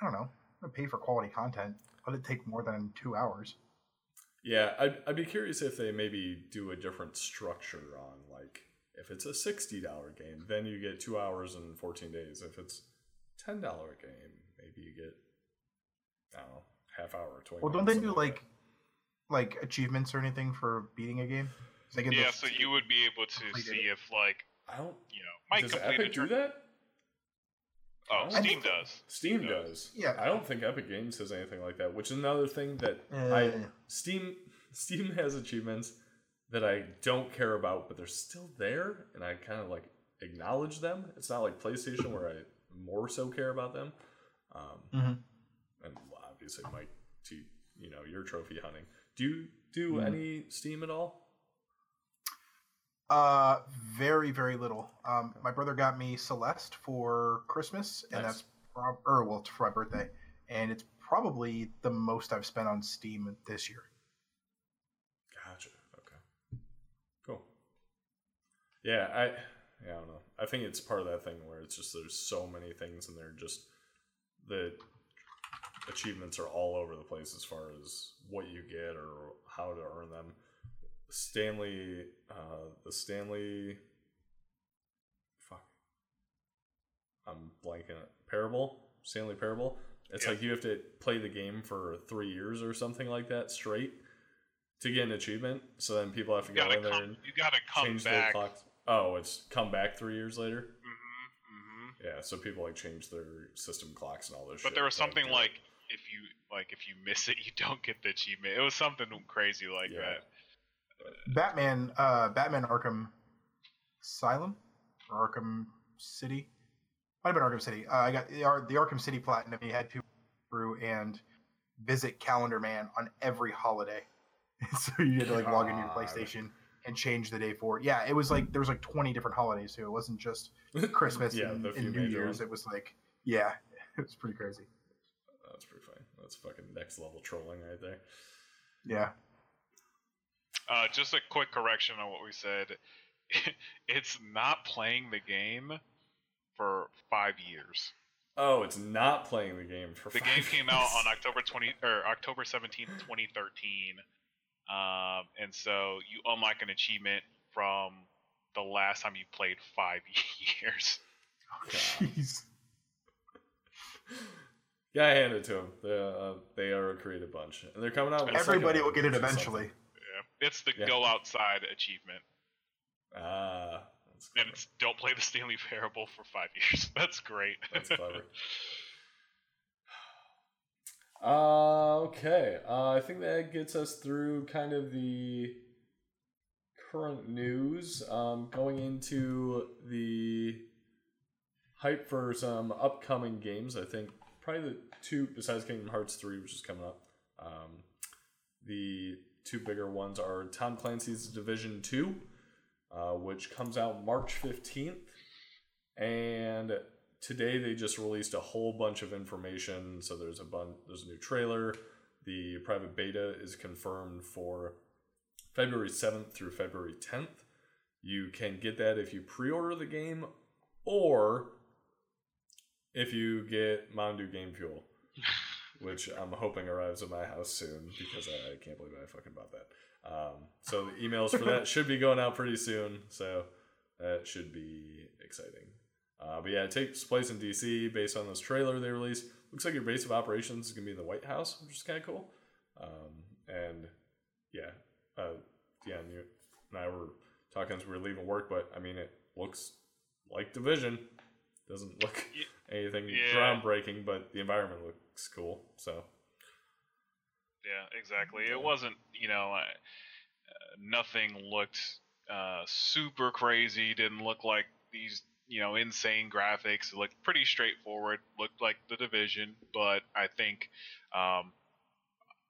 I don't know. I'm gonna pay for quality content. Let it take more than two hours. Yeah, I'd, I'd be curious if they maybe do a different structure on like if it's a sixty dollar game, then you get two hours and fourteen days. If it's ten dollar game, maybe you get I don't know half hour, twenty. Well don't they do something like like achievements or anything for beating a game? they get Yeah, so you would be able to see it. if like. I don't. you know might Does complete a Epic do that? Oh, Steam think- does. Steam does. does. Yeah. I don't think Epic Games has anything like that, which is another thing that Uh, I Steam Steam has achievements that I don't care about, but they're still there, and I kind of like acknowledge them. It's not like PlayStation where I more so care about them. Um, Mhm. And obviously, Mike, to you know your trophy hunting. Do you do Mhm. any Steam at all? Uh, very very little. Um, my brother got me Celeste for Christmas, and Nice. that's prob- or well, for my birthday, and it's probably the most I've spent on Steam this year. Gotcha. Okay. Cool. Yeah, I yeah, I don't know. I think it's part of that thing where it's just there's so many things and they're just the achievements are all over the place as far as what you get or how to earn them. Stanley uh the Stanley fuck. I'm blanking it. Parable? Stanley Parable? It's Yeah. like you have to play the game for three years or something like that straight to get an achievement. So then people have to You go in there and You gotta come change their back. clocks. Oh, it's come back three years later. hmm hmm Yeah, so people like change their system clocks and all this. But shit there was something it. like if you like if you miss it, you don't get the achievement. It was something crazy like Yeah. that. Batman, uh, Batman Arkham Asylum or Arkham City. Might have been Arkham City. Uh, I got the, Ar- the Arkham City Platinum. You had to through and visit Calendar Man on every holiday. so you had to like log into your PlayStation and change the day for it. Yeah, it was like there was like twenty different holidays too. It wasn't just Christmas yeah, and, and New Year's. ones. It was like yeah, it was pretty crazy. That's pretty funny. That's fucking next level trolling right there. Yeah. Uh, just a quick correction on what we said. it's not playing the game for five years. Oh, it's not playing the game for. The five game came out on. October twenty or October seventeenth, twenty thirteen, um, and so you unlock an achievement from the last time you played five years. Oh Jeez. Yeah, I hand it to them. They, uh, they are a creative bunch, and they're coming out. With Everybody will get it which is eventually. It's the Yeah. go outside achievement. Ah, that's and it's don't play the Stanley Parable for five years. That's great. That's clever. Uh, okay. Uh, I think that gets us through kind of the current news. Um, going into the hype for some upcoming games. I think probably the two besides Kingdom Hearts three, which is coming up. Um, The two bigger ones are Tom Clancy's Division 2, uh, which comes out March 15th. And today they just released a whole bunch of information. So there's a bun- there's a new trailer. The private beta is confirmed for February 7th through February 10th. You can get that if you pre-order the game or if you get Mountain Dew Game Fuel, which I'm hoping arrives at my house soon because I, I can't believe I fucking bought that. Um, so the emails for that should be going out pretty soon. So that should be exciting. Uh, but yeah, it takes place in DC based on this trailer they released. Looks like your base of operations is gonna be in the White House, which is kind of cool. Um, and yeah, uh, yeah, and you and I were talking as we were leaving work, but I mean, it looks like Division. Doesn't look anything Yeah. groundbreaking, but the environment looks cool. So Yeah, exactly. It wasn't, you know, uh, uh, nothing looked uh, super crazy. Didn't look like these, you know, insane graphics. It looked pretty straightforward. Looked like the division, but I think um,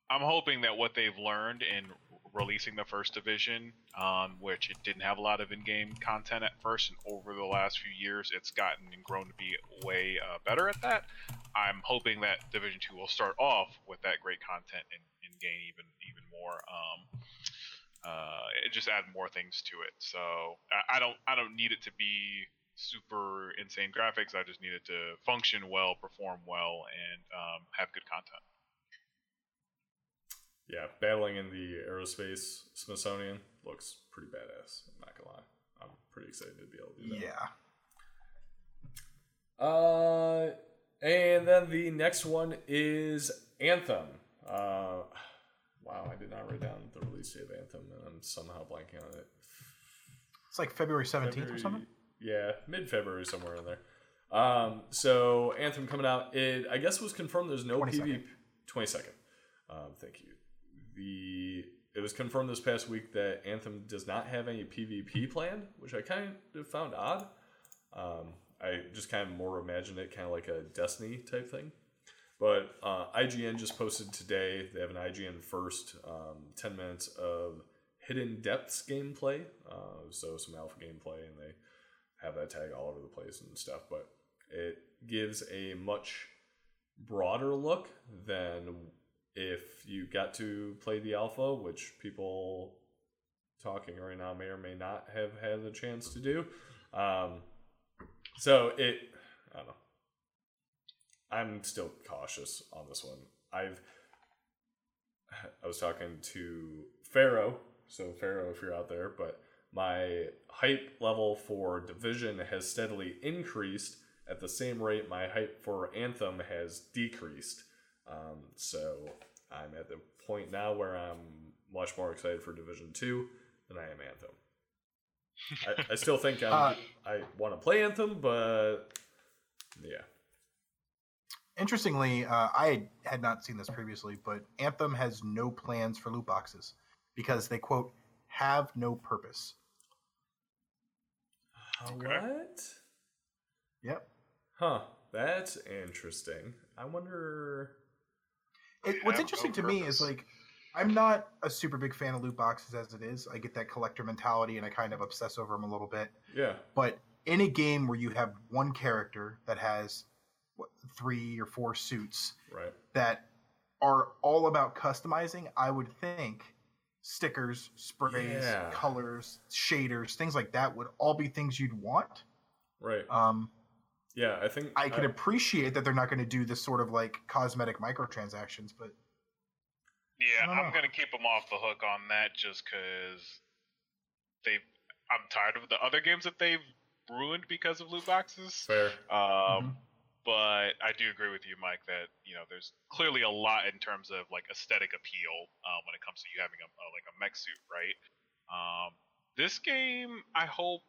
I'm hoping that what they've learned in releasing the first division, um, which it didn't have a lot of in-game content at first, and over the last few years, it's gotten and grown to be way uh, better at that. I'm hoping that Division Two will start off with that great content and, and gain even even more. Um, uh, it just add more things to it. So I, I don't I don't need it to be super insane graphics. I just need it to function well, perform well, and um, have good content. Yeah, battling in the aerospace Smithsonian looks pretty badass. I'm not gonna lie. I'm pretty excited to be able to do that. Yeah. Uh, and then the next one is Anthem. Uh, wow, I did not write down the release date of Anthem, and I'm somehow blanking on it. It's like February 17th or something. Yeah, mid February somewhere in there. Um, so Anthem coming out. It I guess was confirmed. There's no 22nd. PvP. Twenty second. Um, thank you. The it was confirmed this past week that Anthem does not have any PvP planned, which I kind of found odd. Um, I just kind of more imagined it kind of like a Destiny type thing. But uh, IGN just posted today. They have an IGN first um, 10 minutes of hidden depths gameplay. Uh, so some alpha gameplay, and they have that tag all over the place and stuff. But it gives a much broader look than if you got to play the alpha, which people talking right now may or may not have had the chance to do. Um, so it, I don't know. I'm still cautious on this one. I've I was talking to Pharaoh, so Pharaoh, if you're out there, but my hype level for Division has steadily increased at the same rate my hype for Anthem has decreased. Um, so I'm at the point now where I'm much more excited for Division Two than I am Anthem. I, I still think I'm, Uh, I want to play Anthem, but yeah, Interestingly, uh, I had not seen this previously, but Anthem has no plans for loot boxes because they quote have no purpose. Okay. what? Yep. Huh, that's interesting. I wonder. It, what's interesting no to me is like I'm not a super big fan of loot boxes as it is. I get that collector mentality and I kind of obsess over them a little bit. Yeah, But in a game where you have one character that has what, three or four suits right. that are all about customizing, I would think stickers, sprays, Yeah. colors, shaders, things like that would all be things you'd want. Right. Um, Yeah, I think I can appreciate that they're not going to do this sort of like cosmetic microtransactions, but Yeah, I don't I'm gonna keep them off the hook on that just because they've. I'm tired of the other games that they've ruined because of loot boxes. fair. Um, Mhm. But I do agree with you, Mike, that you know there's clearly a lot in terms of like aesthetic appeal um, when it comes to you having a, a like a mech suit, right? Um, this game, I hope.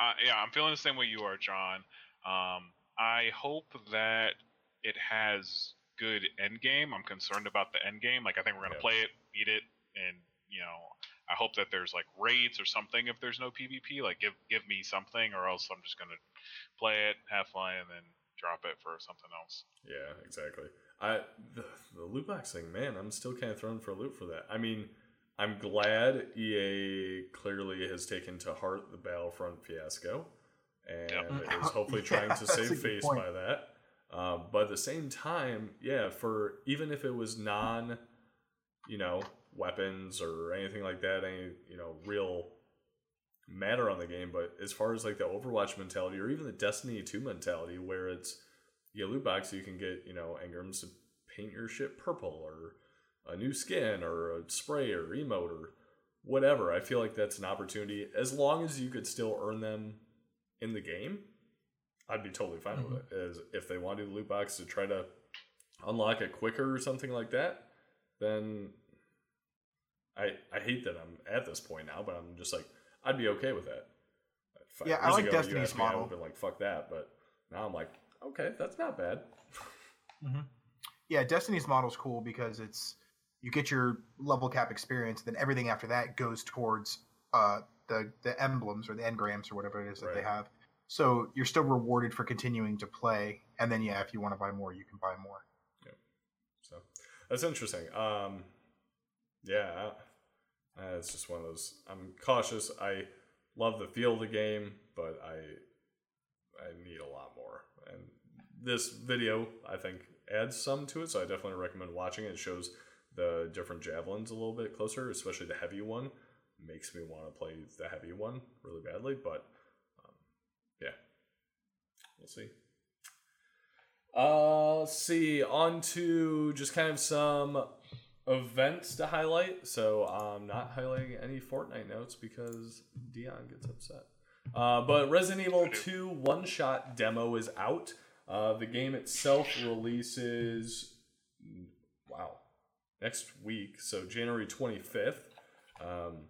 Uh, yeah, I'm feeling the same way you are, Jon. Um, I hope that it has good end game. I'm concerned about the end game. Like I think we're gonna Yeah. play it, beat it, and you know, I hope that there's like raids or something if there's no PvP. Like give give me something, or else I'm just gonna play it, have fun, and then drop it for something else. Yeah, exactly. I the, the the loot box thing, man, I'm still kind of thrown for a loop for that. I mean, I'm glad EA clearly has taken to heart the Battlefront fiasco and Yep. is hopefully Yeah, trying to save face point. by that. Um, but at the same time, yeah, for even if it was non, you know, weapons or anything like that, any you know, real matter on the game. But as far as like the Overwatch mentality or even the Destiny Two mentality, where it's you get loot box, you can get you know engrams to paint your shit purple or a new skin or a spray or emote or whatever. I feel like that's an opportunity as long as you could still earn them in the game. I'd be totally fine with it. Is if they want to do the loot box to try to unlock it quicker or something like that, then I I hate that I'm at this point now, but I'm just like I'd be okay with that. Five Yeah, I years like ago, Destiny's asked me, I model. would've been like fuck that, but now I'm like okay, that's not bad. Yeah, Destiny's model's cool because it's you get your level cap experience, then everything after that goes towards uh, the the emblems or the engrams or whatever it is that they have. So you're still rewarded for continuing to play, and then yeah, if you want to buy more, you can buy more. Yeah. So that's interesting. Um, yeah, uh, it's just one of those. I'm cautious. I love the feel of the game, but I I need a lot more. And this video, I think, adds some to it. So I definitely recommend watching it. It shows the different javelins a little bit closer, especially the heavy one. Makes me want to play the heavy one really badly, but um, yeah, we'll see. Uh, let's see. On to just kind of some events to highlight. So I'm not highlighting any Fortnite notes because Deion gets upset. Uh, but Resident Evil 2 one shot demo is out. Uh, the game itself releases, wow, next week. So January 25th. Um,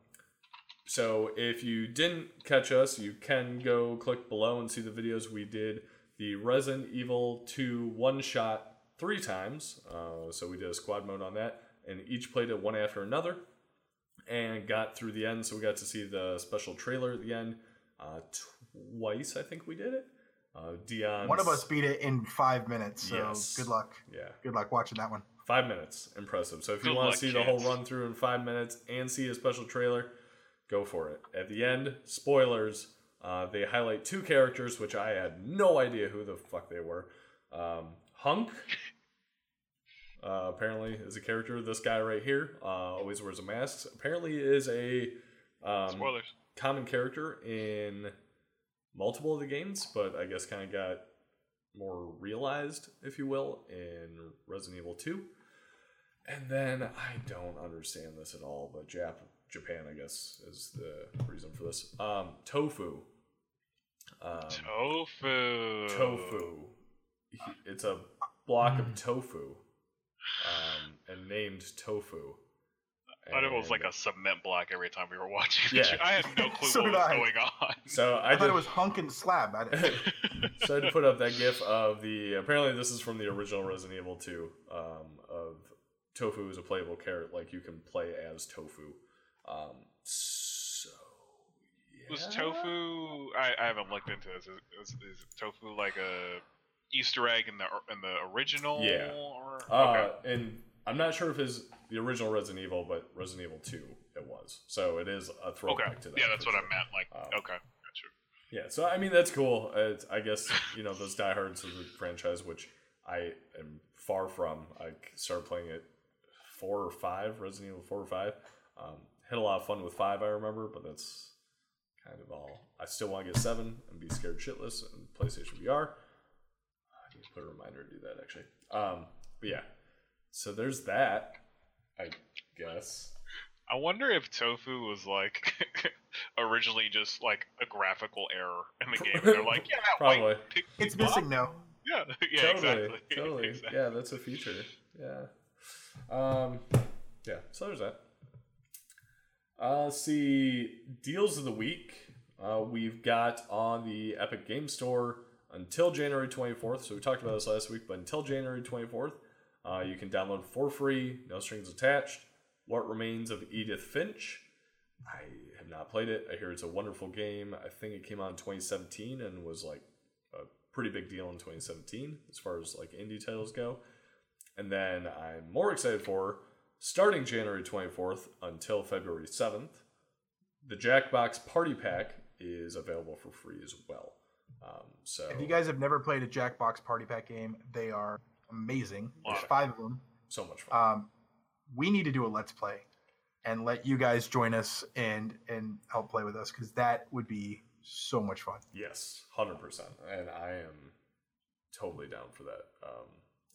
so if you didn't catch us, you can go click below and see the videos we did. The Resident Evil 2 one shot three times. Uh, so we did a squad mode on that, and each played it one after another, and got through the end. So we got to see the special trailer at the end. Uh, twice, I think we did it. Uh, Deion. One of us beat it in five minutes, so Yes. good luck. Yeah. Good luck watching that one. Five minutes. Impressive. So if you Good want to see the whole run through in five minutes and see a special trailer, go for it. At the end, spoilers, uh, they highlight two characters, which I had no idea who the fuck they were. Um, Hunk, uh, apparently, is a character. This guy right here uh, always wears a mask. Apparently, is a um, Spoilers. common character in multiple of the games, but I guess kind of got more realized, if you will, in Resident Evil 2. And then I don't understand this at all, but Jap- Japan, I guess, is the reason for this. Um, tofu. Um, Tofu. tofu. It's a block of tofu, um, and named tofu. I thought it was like a cement block every time we were watching. Yeah. the. I had no clue So what was I. going on. So I, I, thought it was hunk and slab. I didn't- so I had to put up that GIF of the. Apparently, this is from the original Resident Evil 2. Um, of Tofu is a playable character, like you can play as Tofu. Um, so yeah. Was tofu? I, I haven't looked into this. Is, is, is tofu like a Easter egg in the in the original? Yeah. Or, Uh, okay. and I'm not sure if it's the original Resident Evil, but Resident Evil 2 it was. So it is a throwback Okay. to that. Yeah, that's what I meant. Like, Um, okay, gotcha. Yeah, so I mean that's cool. It's, I guess you know those diehards of the franchise, which I am far from. I started playing it four or five, Resident Evil four or five. Um, had a lot of fun with five, I remember, but that's kind of all. I still want to get seven and be scared shitless and PlayStation VR. I need to put a reminder to do that actually. Um, but yeah, so there's that. I guess. I wonder if tofu was like originally just like a graphical error in the game. They're like, yeah, Probably. white pig it's missing now. Yeah, yeah, totally, exactly. totally. Exactly. Yeah, that's a feature. Yeah. Um, yeah. So there's that. Uh, see deals of the week. Uh, we've got on the Epic Game Store until January 24th. So we talked about this last week, but until January 24th, uh, you can download for free, no strings attached. What Remains of Edith Finch. I have not played it. I hear it's a wonderful game. I think it came out in 2017 and was like a pretty big deal in 2017 as far as like indie titles go. And then I'm more excited for starting January 24th until February 7th. The Jackbox Party Pack is available for free as well. Um, so If you guys have never played a Jackbox Party Pack game, they are amazing. There's five of them. so much fun. Um, we need to do a let's play and let you guys join us and and help play with us because that would be so much fun. Yes, hundred percent, and I am totally down for that. Um,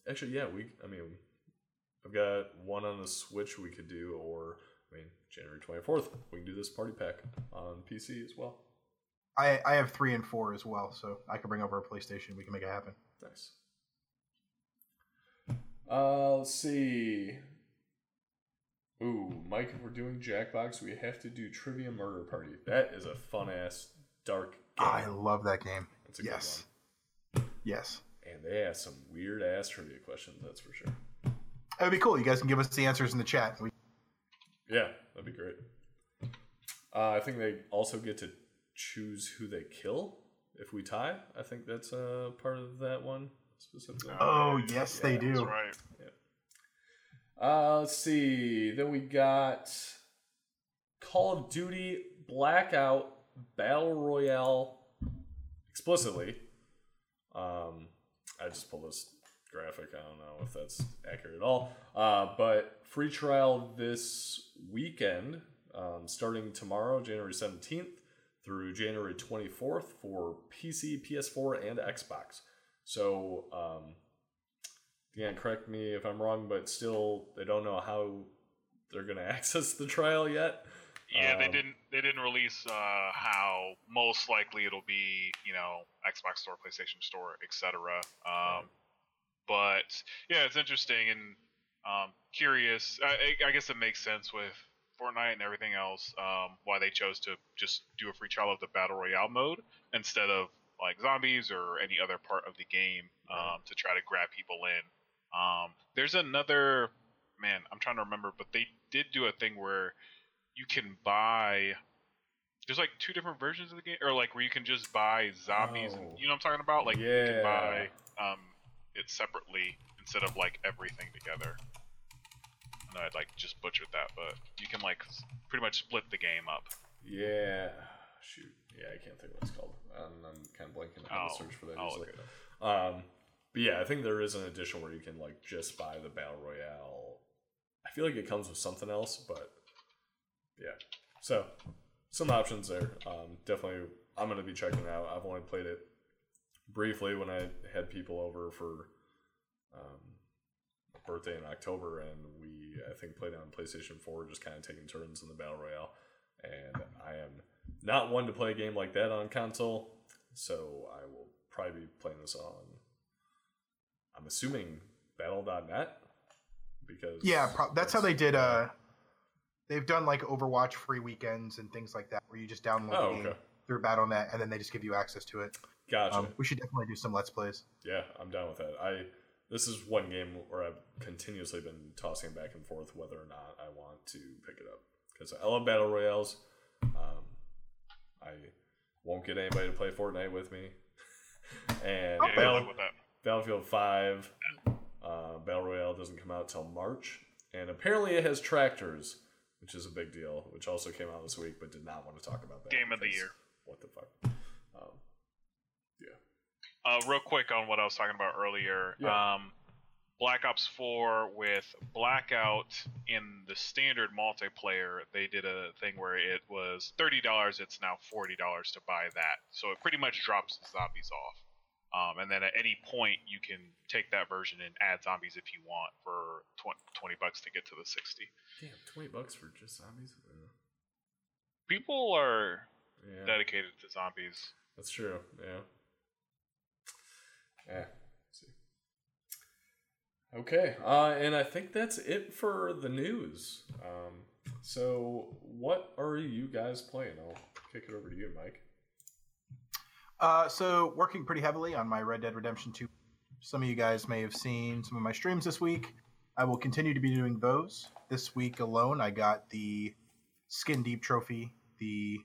actually, yeah, we. I mean, I've got one on the Switch we could do, or I mean, January twenty fourth, we can do this party pack on PC as well. I I have three and four as well, so I can bring over a PlayStation. We can make it happen. Nice. Uh, let's see. Ooh, Mike, if we're doing Jackbox, we have to do Trivia Murder Party. That is a fun ass dark game. I love that game. It's a good yes, yes. And they ask some weird ass trivia questions, that's for sure. It would be cool. You guys can give us the answers in the chat. We, Yeah, that'd be great. Uh, I think they also get to choose who they kill if we tie. I think that's uh, part of that one specifically. oh yes, they do. That's right. Uh, let's see. Then we got Call of Duty Blackout Battle Royale explicitly. Um, I just pulled this graphic. I don't know if that's accurate at all. Uh, but free trial this weekend, um, starting tomorrow, January 17th, through January 24th for PC, PS4, and Xbox. So, um, again, correct me if I'm wrong, but still, they don't know how they're going to access the trial yet. Yeah, they Um, didn't. They didn't release uh, how most likely it'll be. You know, Xbox Store, PlayStation Store, etc. Um, but yeah, it's interesting and um, curious. I, I guess it makes sense with Fortnite and everything else. Um, why they chose to just do a free trial of the battle royale mode instead of like zombies or any other part of the game um, to try to grab people in. Um, there's another man. I'm trying to remember, but they did do a thing where you can buy there's like two different versions of the game or like where you can just buy zombies and Oh. you know what i'm talking about like you can buy um it separately instead of like everything together i know i'd like just butchered that but you can like pretty much split the game up Yeah. Shoot. Yeah, I can't think of what it's called. Um, I'm kind of blanking. Have to Oh, search for that I'll easily. look it Um, but yeah, I think there is an edition where you can like just buy the battle royale. I feel like it comes with something else, but yeah. So some options there. Um, definitely, I'm gonna be checking it out. I've only played it briefly when I had people over for um, birthday in October, and we I think played on PlayStation Four, just kind of taking turns in the battle royale. And I am not one to play a game like that on console, so I will probably be playing this on. I'm assuming Battle.net because Yeah, pro- that's how they did. Uh, they've done like Overwatch free weekends and things like that, where you just download Oh, the game okay. through BattleNet, and then they just give you access to it. Gotcha. Um, we should definitely do some let's plays. Yeah, I'm down with that. I this is one game where I've continuously been tossing back and forth whether or not I want to pick it up because I love battle royales. Um, I won't get anybody to play Fortnite with me, and I'll yeah, play Battle- with that Battlefield Five uh, battle royale doesn't come out till March, and apparently it has tractors, which is a big deal. Which also came out this week, but did not want to talk about that. Game of the year. What the fuck? Um, yeah. Uh, real quick on what I was talking about earlier. Yeah. Um, Black Ops 4 with Blackout in the standard multiplayer, they did a thing where it was $30, it's now $40 to buy that. So it pretty much drops the zombies off. Um, and then at any point, you can take that version and add zombies if you want for 20, 20 bucks to get to the 60. Damn, twenty bucks for just zombies. Uh, People are yeah. dedicated to zombies. That's true. Yeah. Yeah. Okay. Uh, and I think that's it for the news. Um, so, what are you guys playing? I'll kick it over to you, Mike. Uh, so working pretty heavily on my Red Dead Redemption 2. Some of you guys may have seen some of my streams this week. I will continue to be doing those. This week alone, I got the Skin Deep Trophy, the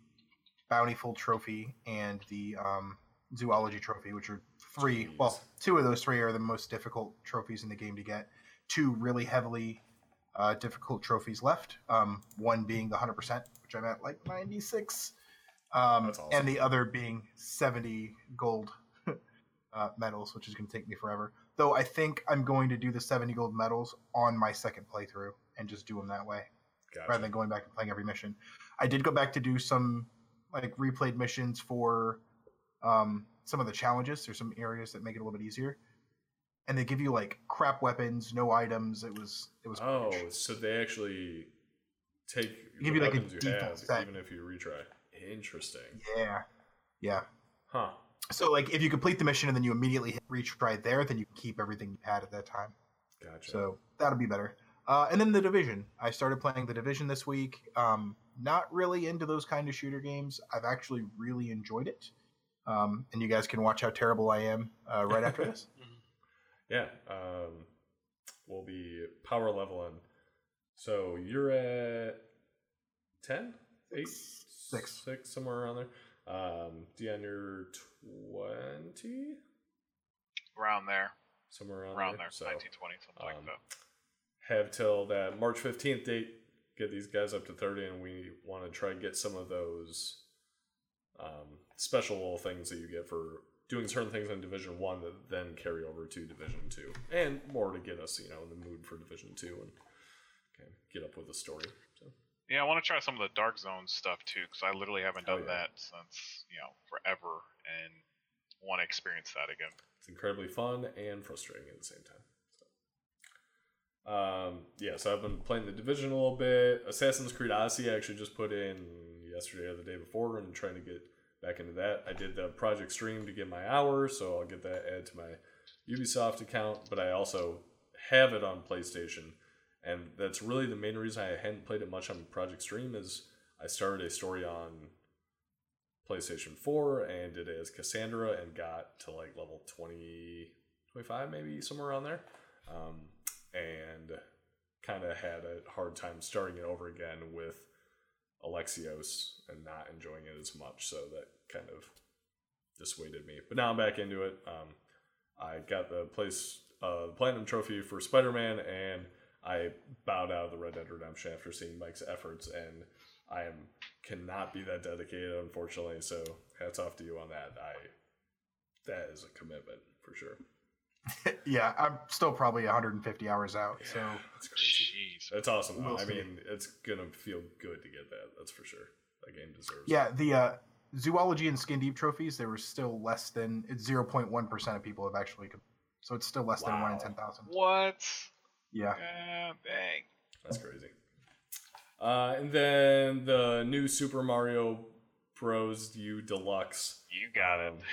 Bountiful Trophy, and the um, Zoology Trophy, which are three. Jeez. Well, two of those three are the most difficult trophies in the game to get. two really heavily uh, difficult trophies left. Um, one being the 100%, which I'm at like 96, um, awesome. and the other being 70 gold uh, medals, which is going to take me forever. Though I think I'm going to do the 70 gold medals on my second playthrough and just do them that way Gotcha. rather than going back and playing every mission. I did go back to do some like replayed missions for um, some of the challenges. There's some areas that make it a little bit easier, and they give you like crap weapons, no items. It was it was Oh, garbage. so they actually take Give you, like, a default have, even if you retry. Interesting. yeah, yeah. Huh. So like if you complete the mission and then you immediately hit retry there, then you keep everything you had at that time. Gotcha. So that'll be better. Uh, and then the division. I started playing the division this week. Um, not really into those kind of shooter games. I've actually really enjoyed it. Um, and you guys can watch how terrible I am uh, right after this. yeah. Um, we'll be power leveling. So you're at 10? 8? Six. 6, somewhere around there. Um, Deion, you're 20? Around there, Somewhere around, around there. there, So 1920, something um, like that. have till that March 15th date, get these guys up to 30, and we want to try and get some of those um, special little things that you get for doing certain things in Division 1 that then carry over to Division 2. And more to get us, you know, in the mood for Division 2 and of get up with the story. So, Yeah, I want to try some of the Dark Zone stuff too, because I literally haven't Oh, done yeah. that since you know forever, and want to experience that again. it's incredibly fun and frustrating at the same time. So. Um, yeah, so I've been playing the Division a little bit. Assassin's Creed Odyssey I actually just put in yesterday or the day before and trying to get back into that. I did the Project Stream to get my hours, so I'll get that added to my Ubisoft account, but I also have it on PlayStation. And that's really the main reason I hadn't played it much on Project Stream is I started a story on PlayStation 4 and did it as Kassandra and got to like level 20, 25 maybe, somewhere around there. Um, and kind of had a hard time starting it over again with Alexios and not enjoying it as much. So that kind of dissuaded me. But now I'm back into it. Um, I got the place, uh, platinum trophy for Spider Man, and I bowed out of the Red Dead Redemption after seeing Mike's efforts, and I am cannot be that dedicated, unfortunately. So hats off to you on that. I that is a commitment for sure. yeah, I'm still probably 150 hours out. So That's crazy. Jeez. That's awesome. We'll I mean, it's gonna feel good to get that. That's for sure. That game deserves. it. yeah, the uh, zoology and skin deep trophies, there were still less than it's 0.1 percent of people have actually. So it's still less than one in 10,000. What? Yeah. Uh, dang. That's crazy. Uh, and then the new Super Mario Bros. U Deluxe. You got it.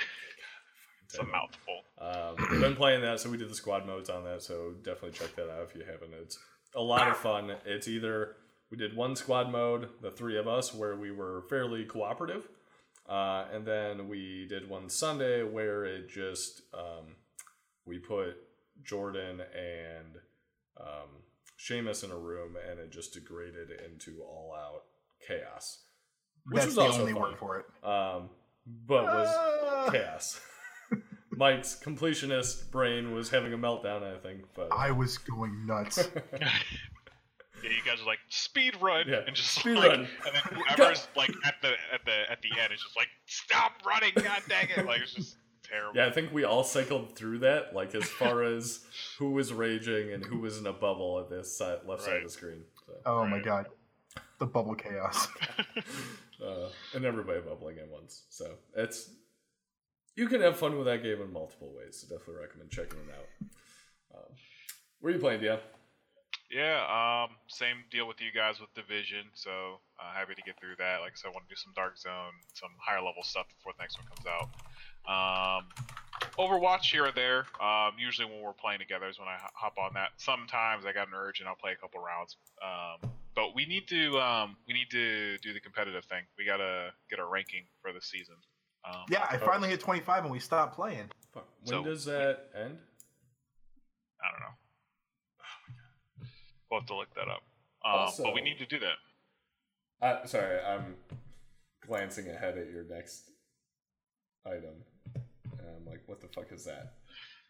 It's a mouthful. Um, been playing that, so we did the squad modes on that. So definitely check that out if you haven't. It's a lot of fun. It's either we did one squad mode, the three of us, where we were fairly cooperative, uh, and then we did one Sunday where it just um, we put Jordan and um, Seamus in a room, and it just degraded into all out chaos, which That's was the also only fun. word for it. Um, but was Ah! chaos. Mike's completionist brain was having a meltdown, I think. But I was going nuts. Yeah, you guys are like speed run Yeah, and just speed like, run. and then whoever's like at the at the at the end is just like stop running, god dang it! Like it's just terrible. yeah, I think we all cycled through that, like as far as who was raging and who was in a bubble at this side, left side of the screen. So, Oh my god. The bubble chaos. uh, and everybody bubbling at once. So it's you can have fun with that game in multiple ways. So definitely recommend checking it out. Um, where are you playing, Deion? Yeah, um, same deal with you guys with Division. So uh, happy to get through that. Like I said, I want to do some Dark Zone, some higher level stuff before the next one comes out. Um, Overwatch here or there. Um, usually when we're playing together is when I hop on that. Sometimes I got an urge and I'll play a couple rounds. Um, but we need to um, we need to do the competitive thing. We gotta get our ranking for the season. Um, yeah, I finally hit 25 and we stopped playing. Fuck, When So- does that end? I don't know. We'll have to look that up. Um, but we need to do that. Uh, sorry, I'm glancing ahead at your next item. And I'm like, what the fuck is that?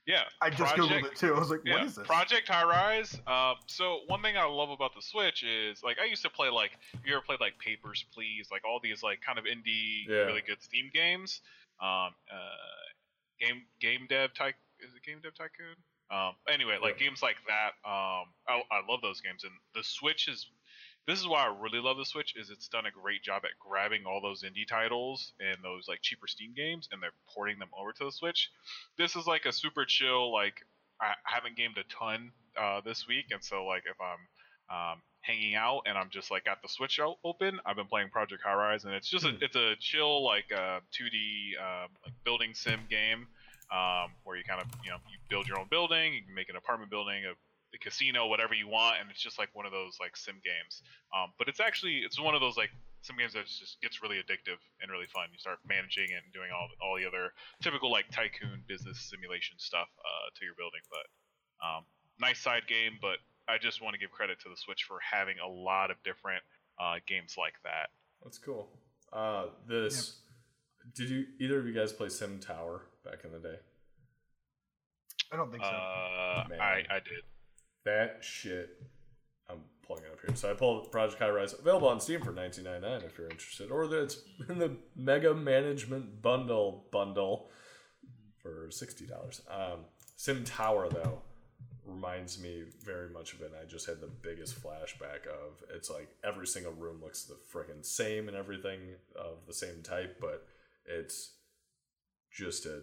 Yeah, I just Project- googled it too. I was like, yeah, what is this? Project High Rise. Uh, so one thing I love about the Switch is like I used to play like you ever played like Papers Please, like all these like kind of indie, Yeah. really good Steam games. Um, uh, game game dev type is it game dev tycoon? Um, anyway, like games like that. Um, I, I love those games, and the Switch is. This is why I really love the Switch is it's done a great job at grabbing all those indie titles and those like cheaper Steam games and they're porting them over to the Switch. This is like a super chill like I haven't gamed a ton uh, this week, and so like if I'm um, hanging out and I'm just like got the Switch open, I've been playing Project High Rise, and it's just a, Hmm. it's a chill like uh, 2D um, like building sim game um, where you kind of you know you build your own building, you can make an apartment building, a, a casino, whatever you want, and it's just like one of those like sim games. Um, but it's actually it's one of those like sim games that just gets really addictive and really fun. You start managing it and doing all all the other typical like tycoon business simulation stuff uh, to your building. But um, nice side game, but I just want to give credit to the Switch for having a lot of different uh, games like that. That's cool. Uh, this. Did you either of you guys play Sim Tower back in the day? I don't think so. Uh, I, I did. That shit. I'm pulling it up here. So I pulled Project High Rise available on Steam for 19.99 if you're interested, or it's in the Mega Management Bundle bundle for sixty dollars. Um, Sim Tower though reminds me very much of it. And I just had the biggest flashback of it's like every single room looks the freaking same and everything of the same type, but it's just a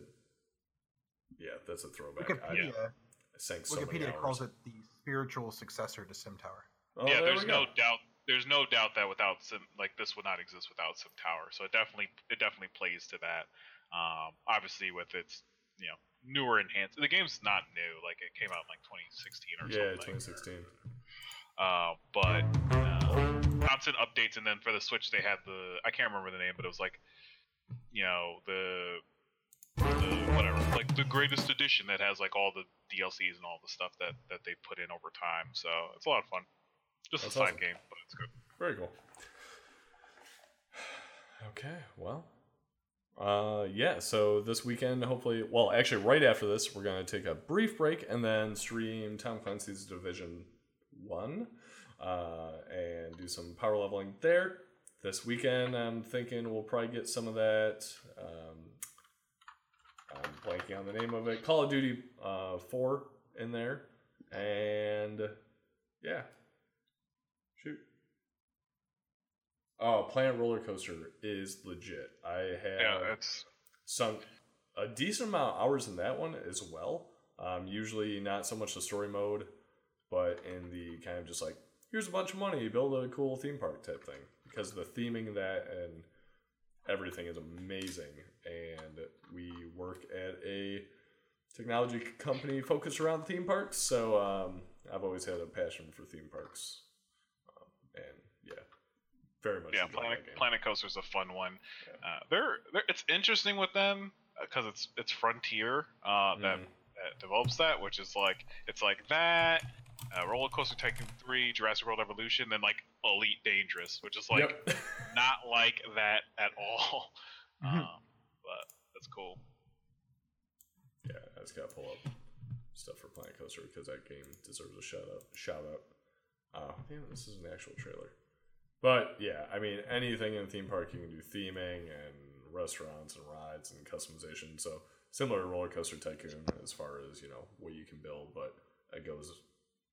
yeah, that's a throwback. Wikipedia, I many Wikipedia calls it the spiritual successor to Sim Tower. Oh, yeah, there there's we go. no doubt. There's no doubt that without Sim, like this would not exist without Sim Tower. So it definitely, it definitely plays to that. Um, obviously, with its you know newer enhanced, the game's not new. Like it came out in like 2016 or something. Yeah, something. 2016. Uh, but uh, constant updates, and then for the Switch they had the I can't remember the name, but it was like you know the the whatever like the greatest edition that has like all the DLCs and all the stuff that that they put in over time. So it's a lot of fun. Just That's a side awesome. game, but it's good. Very cool. Okay, well. Uh, yeah, so this weekend, hopefully, well, actually, right after this, we're going to take a brief break and then stream Tom Clancy's Division 1 uh, and do some power leveling there. This weekend, I'm thinking we'll probably get some of that. Um, I'm blanking on the name of it. Call of Duty uh, 4 in there. And yeah. Shoot. Oh, Planet Roller Coaster is legit. I have Yeah, it's sunk a decent amount of hours in that one as well. Um, usually not so much the story mode, but in the kind of just like here's a bunch of money, build a cool theme park type thing. Because the theming of that and everything is amazing, and we work at a technology company focused around theme parks. So um, I've always had a passion for theme parks, um, and yeah, very much. yeah. enjoy Planet Coaster is a fun one. Yeah. Uh, they're, they're it's interesting with them because it's it's Frontier uh, that Mhm. that develops that, which is like it's like that. Uh, Roller Coaster Tycoon 3, Jurassic World Evolution, then like Elite Dangerous, which is like Yep. not like that at all. Mhm. Um, but that's cool. Yeah, I just gotta pull up stuff for Planet Coaster because that game deserves a shout out. Shout out. Oh, damn, this is an actual trailer. But yeah, I mean, anything in a theme park, you can do theming and restaurants and rides and customization. So similar to Roller Coaster Tycoon as far as you know what you can build, but it goes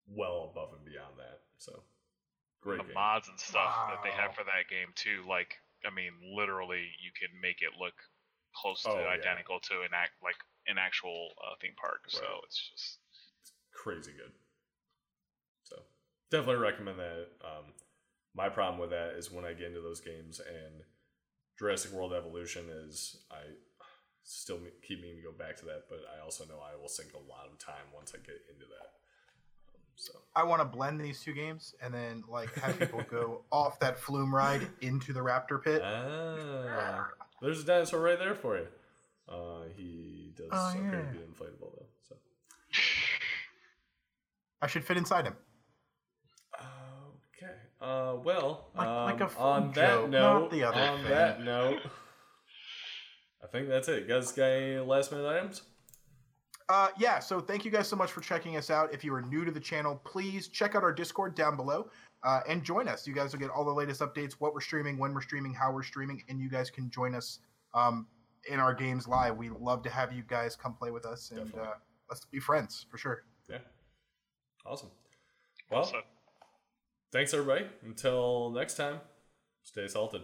well above and beyond that. So great the game. mods and stuff that they have for that game too. Like, I mean, literally, you can make it look close to Oh, yeah. identical to an act like an actual uh, theme park. So it's just crazy good. So definitely recommend that. Um, my problem with that is when I get into those games and Jurassic World Evolution is I still keep meaning to go back to that, but I also know I will sink a lot of time once I get into that. Um, so I want to blend these two games and then like have people go off that flume ride into the raptor pit. ah, there's a dinosaur right there for you. Uh, he does Oh, appear yeah. to be inflatable though. So I should fit inside him. Okay. Uh, well, Like- like a um, food on that note, not the other on thing. that note, I think that's it. You guys got any last minute items? Uh, yeah, so thank you guys so much for checking us out. If you are new to the channel, please check out our Discord down below uh, and join us. You guys will get all the latest updates, what we're streaming, when we're streaming, how we're streaming, and you guys can join us um, in our games live. We love to have you guys come play with us, and uh, let's be friends for sure. Yeah. Awesome. Well, So, thanks everybody. Until next time, stay salted.